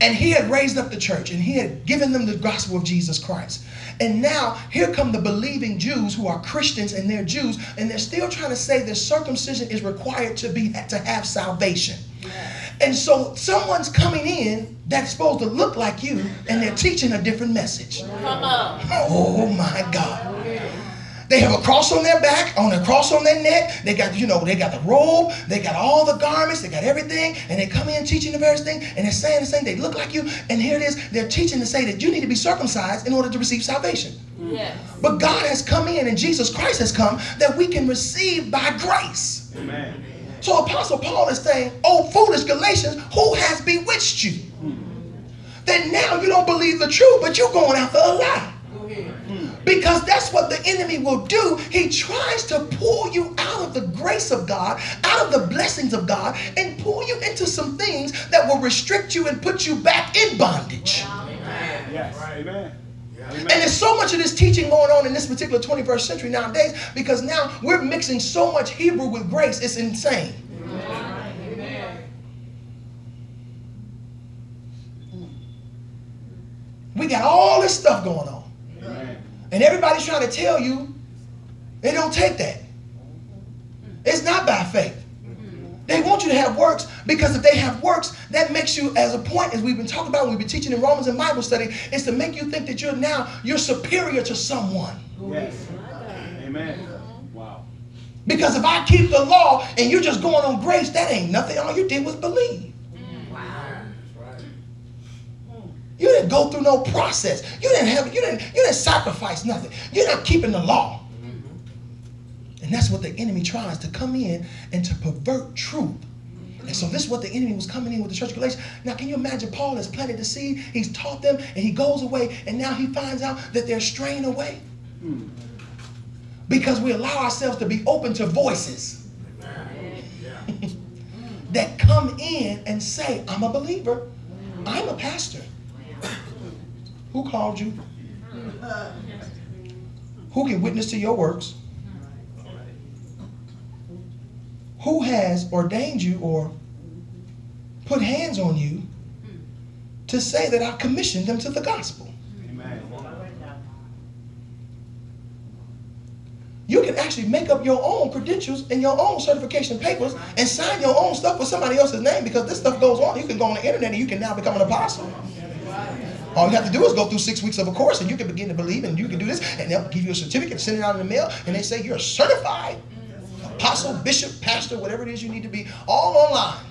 And he had raised up the church and he had given them the gospel of Jesus Christ. And now here come the believing Jews who are Christians and they're Jews and they're still trying to say that circumcision is required to be to have salvation. And so someone's coming in that's supposed to look like you and they're teaching a different message. Oh my God. They have a cross on their back, on a cross on their neck. They got, you know, they got the robe, they got all the garments, they got everything, and they come in teaching the various thing, and they're saying the same. They look like you, and here it is. They're teaching to say that you need to be circumcised in order to receive salvation. Mm. Yes. But God has come in, and Jesus Christ has come that we can receive by grace. Amen. So Apostle Paul is saying, "Oh foolish Galatians, who has bewitched you? Mm. That now you don't believe the truth, but you're going after a lie." Because that's what the enemy will do. He tries to pull you out of the grace of God, out of the blessings of God, and pull you into some things that will restrict you and put you back in bondage. Yes. Amen. And there's so much of this teaching going on in this particular 21st century nowadays because now we're mixing so much Hebrew with grace, it's insane. We got all this stuff going on. And everybody's trying to tell you they don't take that. It's not by faith. They want you to have works because if they have works, that makes you, as a point, as we've been talking about, we've been teaching in Romans and Bible study, is to make you think that you're now you're superior to someone. Yes. Amen. Wow. Because if I keep the law and you're just going on grace, that ain't nothing. All you did was believe. You didn't go through no process. You didn't have you didn't you didn't sacrifice nothing. You're not keeping the law. Mm-hmm. And that's what the enemy tries to come in and to pervert truth. And so this is what the enemy was coming in with the church of Galatians. Now, can you imagine Paul has planted the seed, he's taught them, and he goes away, and now he finds out that they're straying away? Because we allow ourselves to be open to voices [laughs] that come in and say, I'm a believer, I'm a pastor. Who called you? Who can witness to your works? Who has ordained you or put hands on you to say that I commissioned them to the gospel? You can actually make up your own credentials and your own certification papers and sign your own stuff with somebody else's name because this stuff goes on. You can go on the internet and you can now become an apostle. All you have to do is go through six weeks of a course and you can begin to believe and you can do this and they'll give you a certificate, send it out in the mail, and they say you're a certified apostle, bishop, pastor, whatever it is you need to be, all online.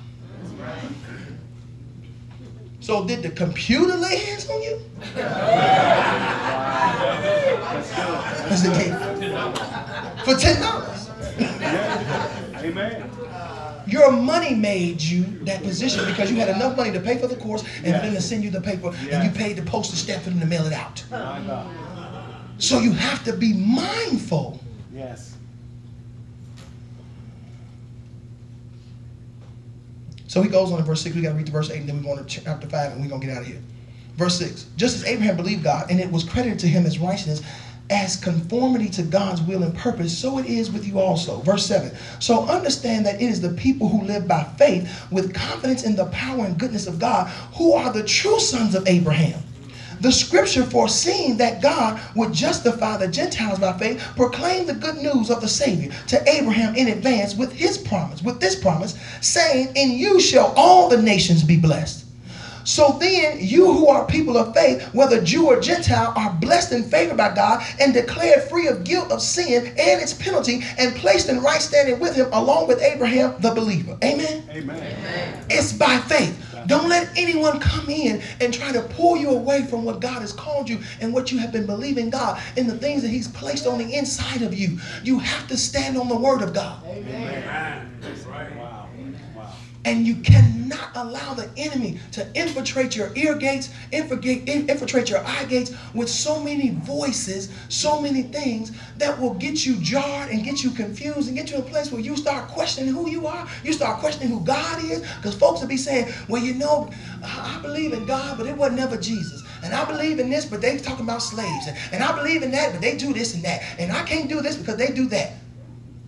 So did the computer lay hands on you? For ten dollars. Amen. Your money made you that position because you had enough money to pay for the course and for them to send you the paper and you paid the postage stamp for them to mail it out. So you have to be mindful. Yes. So he goes on in verse 6. We got to read to verse 8 and then we're going to chapter 5 and we're going to get out of here. Verse 6. Just as Abraham believed God and it was credited to him as righteousness, as conformity to God's will and purpose, so it is with you also. Verse 7. So understand that it is the people who live by faith with confidence in the power and goodness of God who are the true sons of Abraham. The scripture foreseeing that God would justify the Gentiles by faith proclaimed the good news of the Savior to Abraham in advance with his promise, with this promise, saying, In you shall all the nations be blessed. So then, you who are people of faith, whether Jew or Gentile, are blessed and favored by God and declared free of guilt of sin and its penalty and placed in right standing with Him along with Abraham the believer. Amen? Amen. It's by faith. Don't let anyone come in and try to pull you away from what God has called you and what you have been believing God and the things that He's placed on the inside of you. You have to stand on the Word of God. Wow. Wow. And you cannot allow the enemy to infiltrate your ear gates, infiltrate, your eye gates with so many voices, so many things that will get you jarred and get you confused and get you in a place where you start questioning who you are. You start questioning who God is. Because folks will be saying, well, you know, I believe in God, but it was never Jesus. And I believe in this, but they talking about slaves. And I believe in that, but they do this and that. And I can't do this because they do that.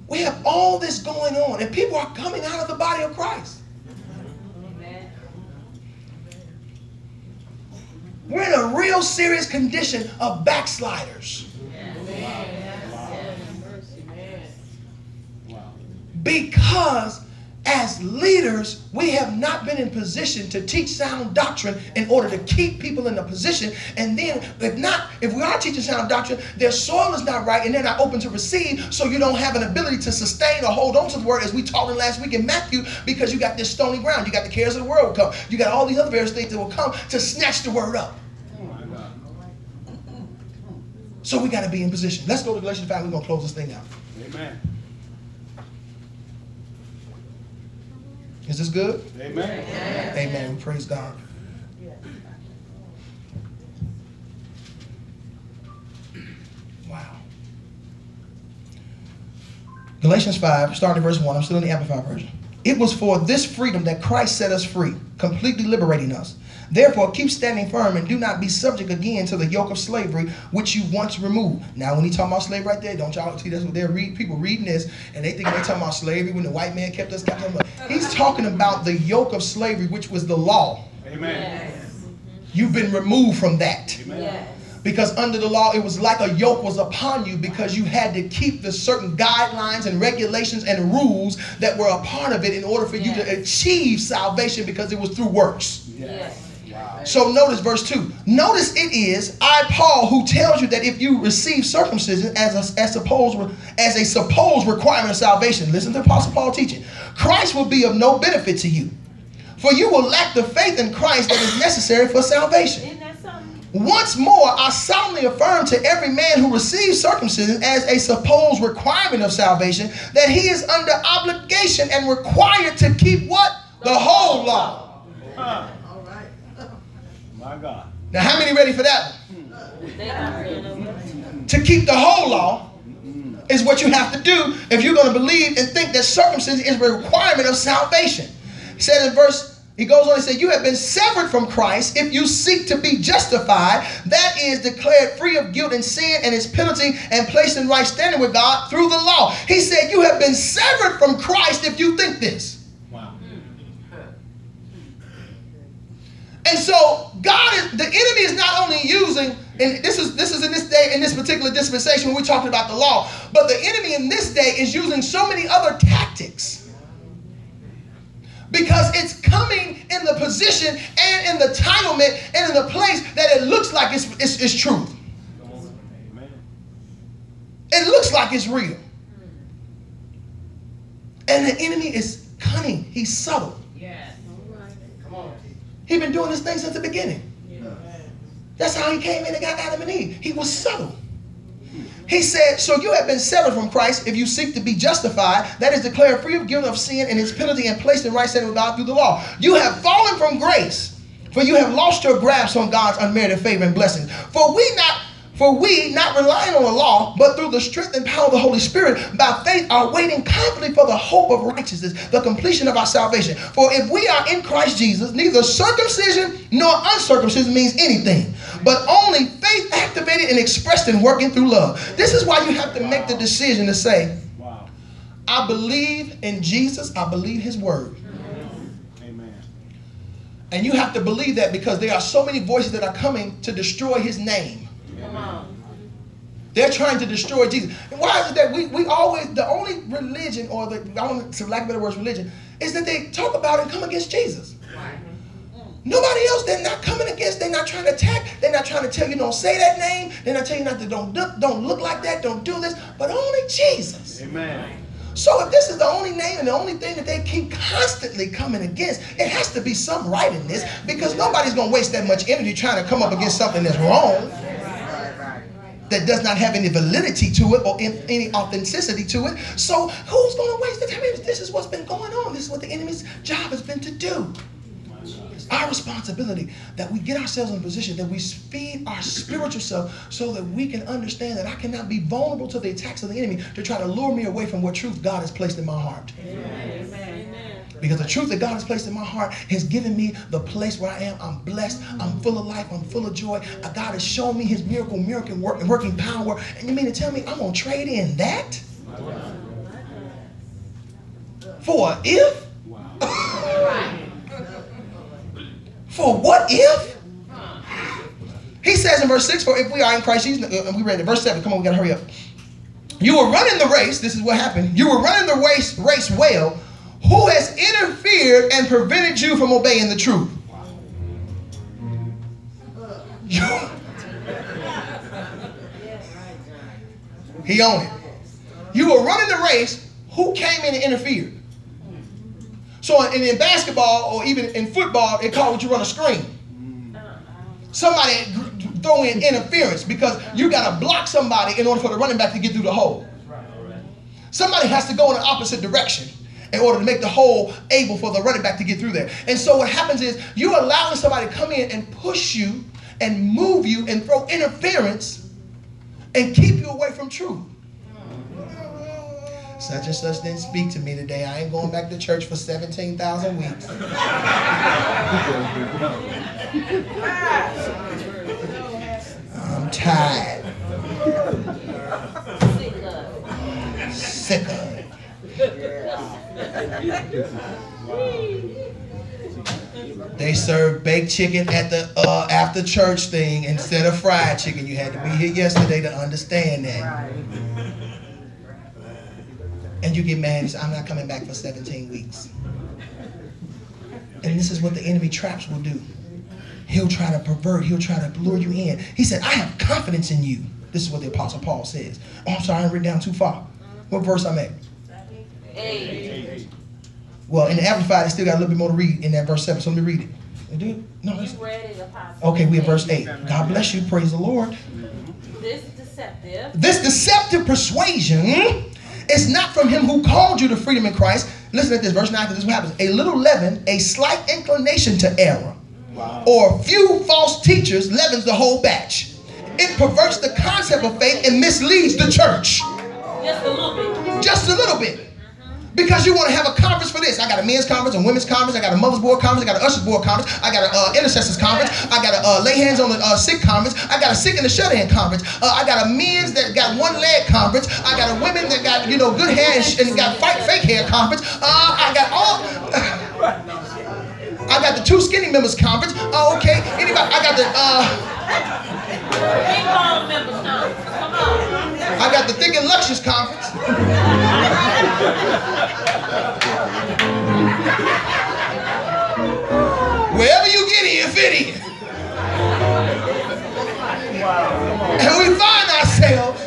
We have all this going on, and people are coming out of the body of Christ. We're in a real serious condition of backsliders. Because as leaders we have not been in position to teach sound doctrine in order to keep people in a position. And then if not if we are teaching sound doctrine their soil is not right and they're not open to receive so you don't have an ability to sustain or hold on to the word as we taught in last week in matthew because you got this stony ground. You got the cares of the world come. You got all these other various things that will come to snatch the word up My God. So we got to be in position let's go to galatians 5 we're going to close this thing out Amen. is this good Amen. Amen. Praise God. Wow. Galatians 5, starting at verse 1. I'm still in the Amplified version. It was for this freedom that Christ set us free, completely liberating us. Therefore, keep standing firm and do not be subject again to the yoke of slavery which you once removed. Now, when he talking about slavery right there, don't y'all see that's what they're reading? People reading this and they think they're talking about slavery when the white man kept us captive. He's talking about the yoke of slavery, which was the law. Amen. You've been removed from that. Amen. Because under the law, it was like a yoke was upon you because you had to keep the certain guidelines and regulations and rules that were a part of it in order for you to achieve salvation because it was through works. Yes. Wow. So notice verse 2. Notice it is I, Paul, who tells you that if you receive circumcision as a, as, supposed, as a supposed requirement of salvation, listen to Apostle Paul teaching, Christ will be of no benefit to you. For you will lack the faith in Christ that is necessary for salvation. Once more, I solemnly affirm to every man who receives circumcision as a supposed requirement of salvation that he is under obligation and required to keep what? The whole law. Right. My God. Now, how many ready for that? to keep the whole law is what you have to do if you're going to believe and think that circumcision is a requirement of salvation. He said in verse he goes on and says, You have been severed from Christ if you seek to be justified. That is declared free of guilt and sin and its penalty and placed in right standing with God through the law. He said, You have been severed from Christ if you think this. And so God is the enemy is not only using, and this is this is in this day, in this particular dispensation when we're talking about the law, but the enemy in this day is using so many other tactics because it's coming in the position and in the entitlement and in the place that it looks like it's, it's, it's truth. It looks like it's real. And the enemy is cunning. He's subtle. He's been doing this thing since the beginning. That's how he came in and got Adam and Eve. He was subtle. He said, So you have been severed from Christ if you seek to be justified, that is declared free of guilt of sin and its penalty and placed in right standing with God through the law. You have fallen from grace, for you have lost your grasp on God's unmerited favor and blessings. For we not for we, not relying on the law, but through the strength and power of the Holy Spirit, by faith are waiting confidently for the hope of righteousness, the completion of our salvation. For if we are in Christ Jesus, neither circumcision nor uncircumcision means anything, but only faith activated and expressed and working through love. This is why you have to make the decision to say, wow. I believe in Jesus, I believe his word. And you have to believe that because there are so many voices that are coming to destroy his name. They're trying to destroy Jesus. Why is it that we, we always, the only religion, or the, I don't to lack of better words, religion, is that they talk about and come against Jesus. Nobody else, they're not coming against, they're not trying to attack, they're not trying to tell you don't say that name, they're not telling you not to don't, don't look like that, don't do this, but only Jesus. Amen. So if this is the only name and the only thing that they keep constantly coming against, it has to be some right in this because nobody's going to waste that much energy trying to come up against something that's wrong that does not have any validity to it or any authenticity to it. So who's going to waste the time? This is what's been going on. This is what the enemy's job has been to do. It's our responsibility that we get ourselves in a position that we feed our spiritual self so that we can understand that I cannot be vulnerable to the attacks of the enemy to try to lure me away from what truth God has placed in my heart. Amen. Because the truth that God has placed in my heart has given me the place where I am. I'm blessed. I'm full of life. I'm full of joy. Uh, God has shown me his miracle, miracle work, working power. And you mean to tell me I'm going to trade in that? For if? [laughs] For what if? He says in verse 6, for if we are in Christ Jesus, uh, and we read it, verse 7, come on, we gotta hurry up. You were running the race, this is what happened. You were running the race, race well who has interfered and prevented you from obeying the truth? [laughs] he owned it. You were running the race. Who came in and interfered? So in, in basketball or even in football, they call what you run a screen. Somebody throw in interference because you got to block somebody in order for the running back to get through the hole. Somebody has to go in the opposite direction in order to make the hole able for the running back to get through there. And so what happens is you're allowing somebody to come in and push you and move you and throw interference and keep you away from truth. Such and such didn't speak to me today. I ain't going back to church for 17,000 weeks. I'm tired. Sick of it. They serve baked chicken at the uh, after church thing instead of fried chicken. You had to be here yesterday to understand that. And you get mad and say, I'm not coming back for 17 weeks. And this is what the enemy traps will do. he'll try to pervert, he'll try to lure you in. He said, I have confidence in you. This is what the Apostle Paul says. Oh, I'm sorry, I written down too far. What verse I'm at? Eight. Well, in the Amplified, it still got a little bit more to read in that verse 7, so let me read it. Do No, You read it, Apostle. okay, we're verse 8. God bless you, praise the Lord. This deceptive. This deceptive persuasion is not from him who called you to freedom in Christ. Listen to this, verse 9, because this is what happens. A little leaven, a slight inclination to error, or a few false teachers leavens the whole batch. It perverts the concept of faith and misleads the church. Just a little bit. Just a little bit. Because you want to have a conference for this. I got a men's conference, a women's conference, I got a mother's board conference, I got an ushers board conference, I got a uh, intercessors conference, I got a uh, lay hands on the uh, sick conference, I got a sick and a shut in conference, uh, I got a men's that got one leg conference, I got a women that got you know good hair and, sh- and got fight fake hair conference, uh, I got all. I got the two skinny members conference. Oh, okay. Anybody? I got the uh, I got the thick and luscious conference. Wherever you get in, fit in. And we find ourselves,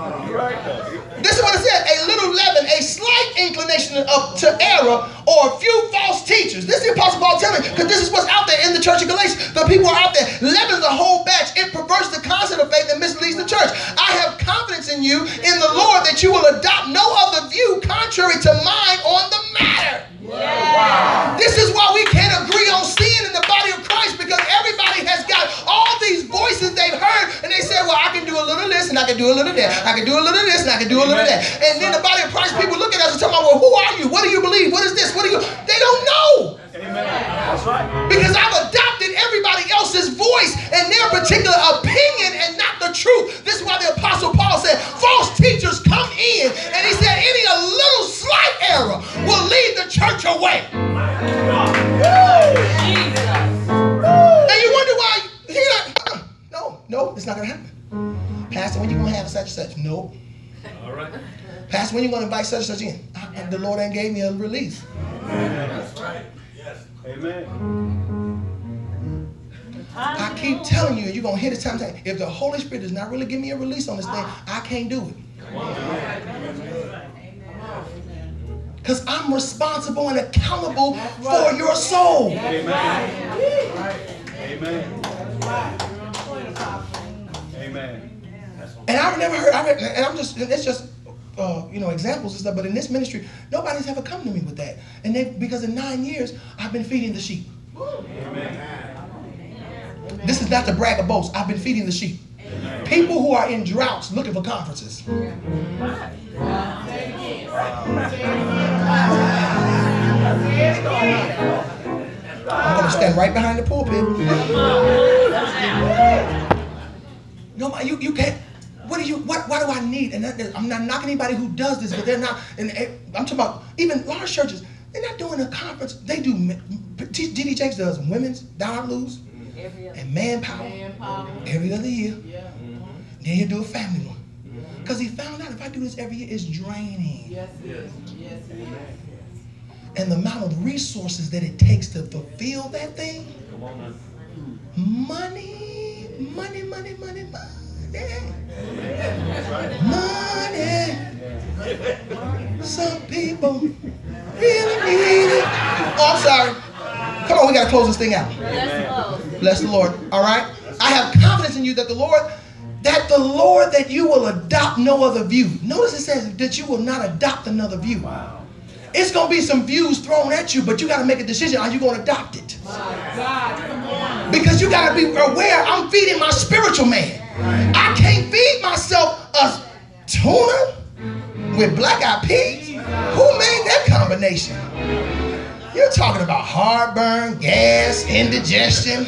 this is what it said, a little leaven, a slight inclination of to error, or a few false teachers. This is the Apostle Paul telling, because this is what's out there in the church of Galatians. The people are out there, leavens the whole batch. It perverts the concept of faith and misleads the church. I have confidence in you, in the Lord, that you will adopt no other view contrary to mine do a little of that. I can do a little of this and I can do a little of that. And then the Pastor, when you gonna invite such and such in? Uh, the Lord ain't gave me a release. Amen. That's right. Yes. Amen. I keep telling you, you're gonna hit this time and time. If the Holy Spirit does not really give me a release on this thing, I can't do it. Because I'm responsible and accountable for your soul. Amen. Amen. Amen. And I've never heard, I read, and I'm just, it's just, uh, you know, examples and stuff. But in this ministry, nobody's ever come to me with that. And they, because in nine years, I've been feeding the sheep. This is not to brag or boast. I've been feeding the sheep. People who are in droughts looking for conferences. I'm gonna stand right behind the pulpit. No, you, you can't. What do you? What? What do I need? And that, I'm not knocking anybody who does this, but they're not. And I'm talking about even large churches. They're not doing a conference. They do. TD Jakes does women's downloads Every other. and manpower every other year. Yeah. Mm-hmm. Then he'll do a family one. Because he found out if I do this every year, it's draining. Yes, it is. Yes, it is. And the amount of resources that it takes to fulfill that thing. Money, money, money, money, money. Money. Some people really need it. Oh, I'm sorry. Come on, we gotta close this thing out. Bless the Lord. All right. I have confidence in you that the Lord, that the Lord, that you will adopt no other view. Notice it says that you will not adopt another view. Wow. It's gonna be some views thrown at you, but you gotta make a decision. Are you gonna adopt it? Because you gotta be aware. I'm feeding my spiritual man. I can't feed myself a tuna with black eyed peas. Who made that combination? You're talking about heartburn, gas, indigestion,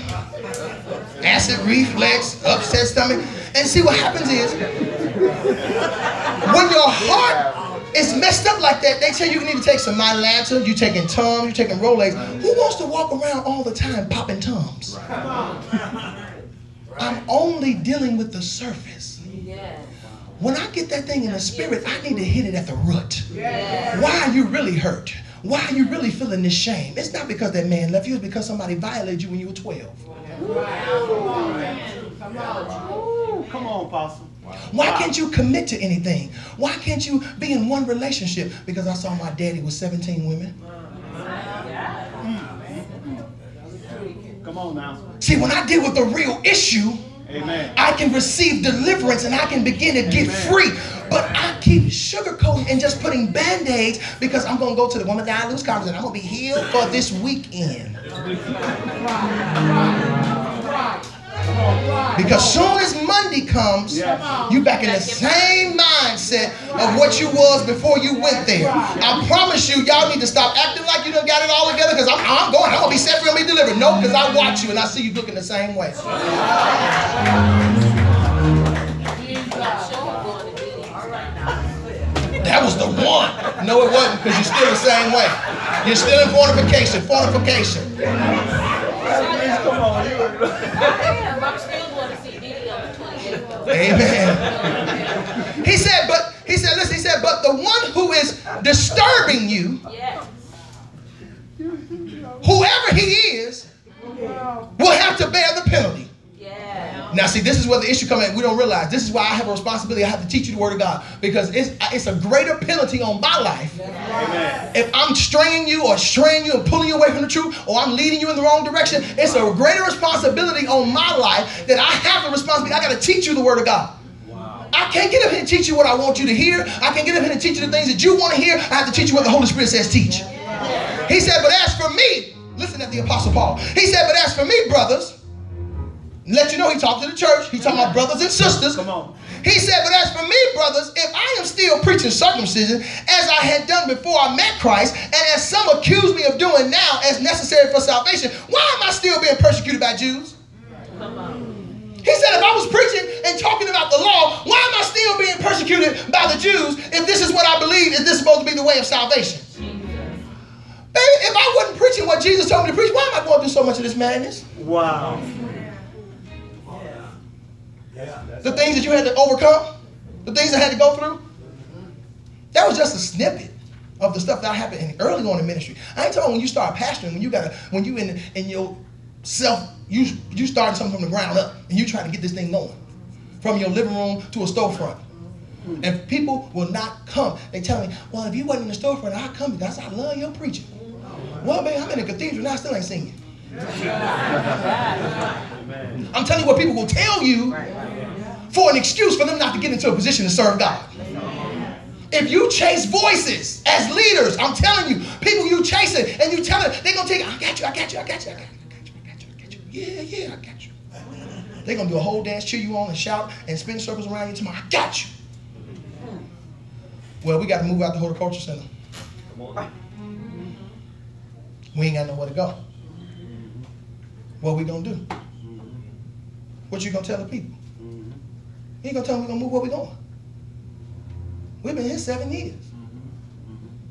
acid reflux, upset stomach. And see what happens is when your heart is messed up like that, they tell you you need to take some Mylanta, You're taking Tums, You're taking Rolaids. Who wants to walk around all the time popping Tums? I'm only dealing with the surface. When I get that thing in the spirit, I need to hit it at the root. Why are you really hurt? why are you really feeling this shame? It's not because that man left you, it's because somebody violated you when you were 12. Come on, Apostle. Why can't you commit to anything? Why can't you be in one relationship? Because I saw my daddy with 17 women. Come on now. See, when I deal with the real issue, Amen. I can receive deliverance and I can begin to get free. But I keep sugarcoating and just putting band-aids because I'm gonna go to the Woman Die Lose conference and I'm gonna be healed for this weekend. Because soon as Monday comes, you back in the same mindset of what you was before you went there. I promise you, y'all need to stop acting like you done got it all together because I'm, I'm going, I'm gonna be set free, I'm gonna be delivered. No, because I watch you and I see you looking the same way. Sure, we're going to get it. All right now. That was the one. No, it wasn't, because you're still the same way. You're still in fortification. fornication. Come on. you- Damn, I'm still going to see Diddy on the 28th though. Amen. He said, but he said, listen, he said, but the one who is disturbing you, Yes. whoever he is, will have to bear the penalty. Yeah. Now, see, this is where the issue comes in. We don't realize this is why I have a responsibility. I have to teach you the word of God because it's it's a greater penalty on my life Amen. if I'm straying you or straying you and pulling you away from the truth or I'm leading you in the wrong direction, it's a greater responsibility on my life that I have the responsibility. I got to teach you the word of God. I can't get up here and teach you what I want you to hear. I can't get up here and teach you the things that you want to hear. I have to teach you what the Holy Spirit says teach. He said, but as for me, listen at the Apostle Paul. He said, but as for me, brothers, let you know he talked to the church. He talking about brothers and sisters. Come on. He said, But as for me, brothers, if I am still preaching circumcision as I had done before I met Christ, and as some accuse me of doing now as necessary for salvation, why am I still being persecuted by Jews? Come on. He said, If I was preaching and talking about the law, why am I still being persecuted by the Jews if this is what I believe is this supposed to be the way of salvation? Baby, if I wasn't preaching what Jesus told me to preach, why am I going through so much of this madness? Wow. Yeah. the things that you had to overcome, the things I had to go through. That was just a snippet of the stuff that happened early on in ministry. I ain't talking when you start pastoring, when you gotta, when you in in your self, you you starting something from the ground up, and you trying to get this thing going, from your living room to a storefront. And people will not come. They tell me, well, if you wasn't in the storefront, I'd come because I love your preaching. Well, man, I'm in a cathedral now, I still ain't singing. Amen. I'm telling you what people will tell you for an excuse for them not to get into a position to serve God. If you chase voices as leaders, I'm telling you, people you chasing and you telling, they're gonna take, I got you, I got you, I got you, I got you, Yeah, yeah, I got you. They're gonna do a whole dance, cheer you on, and shout and spin circles around you tomorrow. I got you. Well, we got to move out the horticulture center. We ain't got nowhere to go. What we gonna do? What you gonna tell the people? You ain't gonna tell them we gonna move where we going. We've been here seven years.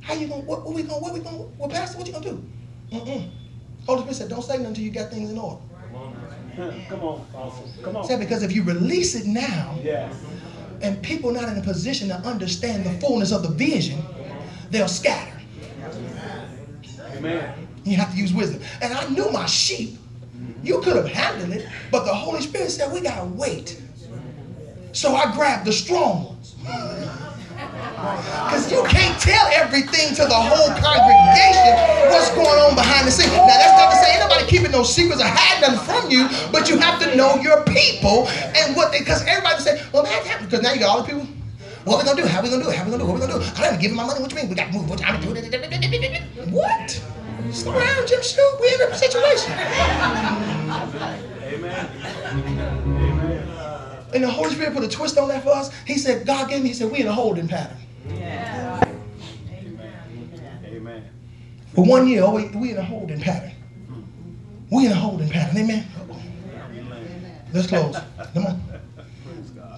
How you gonna? What, what we gonna? What we gonna? What pastor? What you gonna do? Mm-mm. Holy Spirit said, don't say nothing until you got things in order. Come on, Apostle. Come on. Said because if you release it now, Yes. and people not in a position to understand the fullness of the vision, they'll scatter. Amen. You have to use wisdom. And I knew my sheep. You could have handled it, but the Holy Spirit said we gotta wait. So I grabbed the strong ones. Because you can't tell everything to the whole congregation what's going on behind the scenes. Now that's not to say ain't nobody keeping no secrets or hiding nothing from you, but you have to know your people and what they because everybody say, well man, because now you got all the people. What we gonna do? How we gonna do it? How we gonna do it? What we gonna do? I didn't give him my money. What you mean? We got to move. What time to do it? What? Slow down, Jim Shoot. We in a situation. Amen. Amen. And the Holy Spirit put a twist on that for us. He said, God gave me, he said, we in a holding pattern. Amen. Amen. For one year, oh, we, we in a holding pattern. We in a holding pattern. Amen. Let's close. Come on.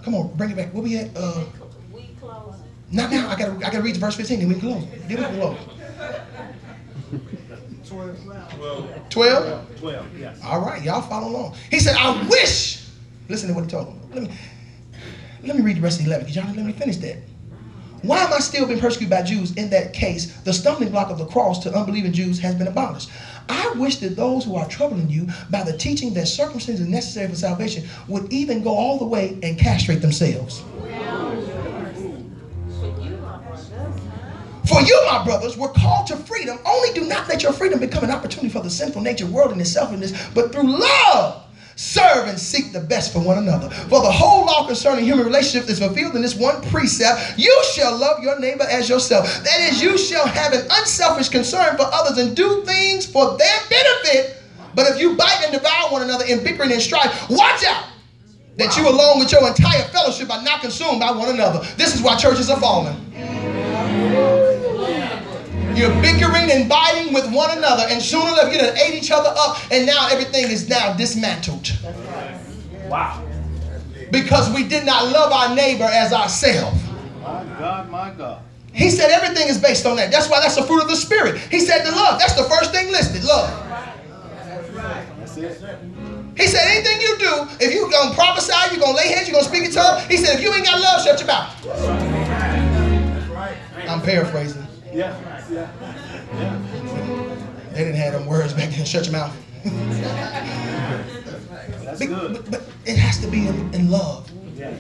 Come on, bring it back. Where we at? Uh, We closing. not now. I gotta I gotta read verse 15, then we can close. Give it close. 12? 12. 12, Yes. All right, y'all follow along. He said, I wish. Listen to what he told him. Let me let me read the rest of the 11, because y'all didn't let me finish that. Why am I still being persecuted by Jews? In that case, the stumbling block of the cross to unbelieving Jews has been abolished. I wish that those who are troubling you by the teaching that circumcision is necessary for salvation would even go all the way and castrate themselves. For you, my brothers, were called to freedom. Only do not let your freedom become an opportunity for the sinful nature, worldliness, and selfishness, but through love serve and seek the best for one another. For the whole law concerning human relationships is fulfilled in this one precept you shall love your neighbor as yourself. That is, you shall have an unselfish concern for others and do things for their benefit. But if you bite and devour one another in bickering and strife, watch out that you, along with your entire fellowship, are not consumed by one another. This is why churches are falling. You're bickering and biting with one another, and sooner or later you ate each other up, and now everything is now dismantled. Wow. Because we did not love our neighbor as ourselves. My God, my God. He said everything is based on that. That's why that's the fruit of the spirit. He said the love. That's the first thing listed. Love. That's it. He said anything you do, if you're gonna prophesy, you're gonna lay hands, you're gonna speak in tongues. He said if you ain't got love, shut your mouth. I'm paraphrasing. Yeah. Yeah. Yeah. They didn't have them words back then. Shut your mouth. That's But, good. but, but it has to be in, in love. Yeah.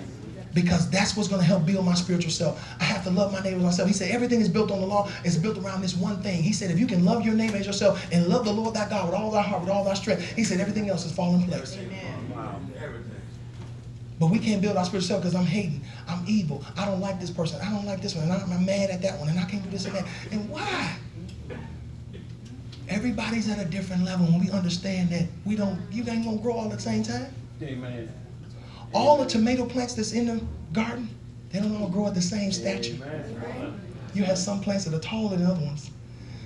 because that's what's going to help build my spiritual self. I have to love my neighbor as myself. He said everything is built on the law. It's built around this one thing. He said if you can love your neighbor as yourself and love the Lord thy God with all thy heart, with all thy strength, he said everything else is falling in place. Wow. But we can't build our spiritual self because I'm hating. I'm evil. I don't like this person. I don't like this one. And I'm I'm mad at that one. And I can't do this and that. And why? Everybody's at a different level when we understand that we don't, you ain't gonna grow all at the same time. Amen. All the tomato plants that's in the garden, they don't all grow at the same stature. Amen. You have some plants that are taller than other ones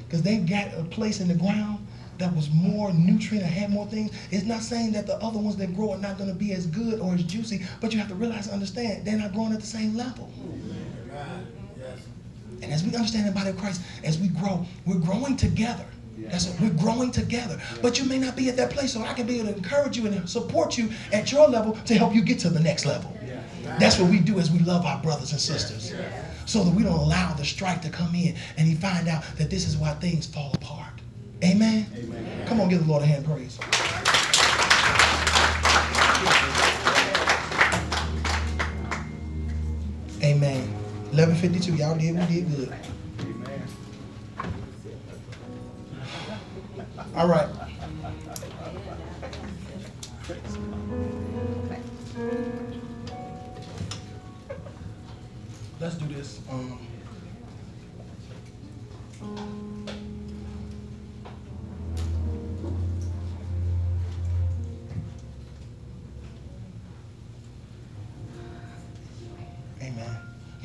because they've got a place in the ground that was more nutrient or had more things. It's not saying that the other ones that grow are not going to be as good or as juicy, but you have to realize and understand they're not growing at the same level. And as we understand the body of Christ, as we grow, we're growing together. That's it. We're growing together. But you may not be at that place, so I can be able to encourage you and support you at your level to help you get to the next level. That's what we do as we love our brothers and sisters. So that we don't allow the strife to come in and you find out that this is why things fall apart. Amen? Amen. Come on, give the Lord a hand praise. Amen. 1152, y'all did, we did good. Amen. All right. Let's do this. Um,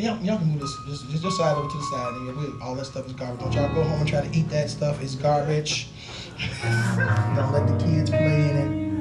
Y'all, y'all can move this just, just, just slide over to the side. And we, all that stuff is garbage. Don't y'all go home and try to eat that stuff. It's garbage. [laughs] Don't let the kids play in it.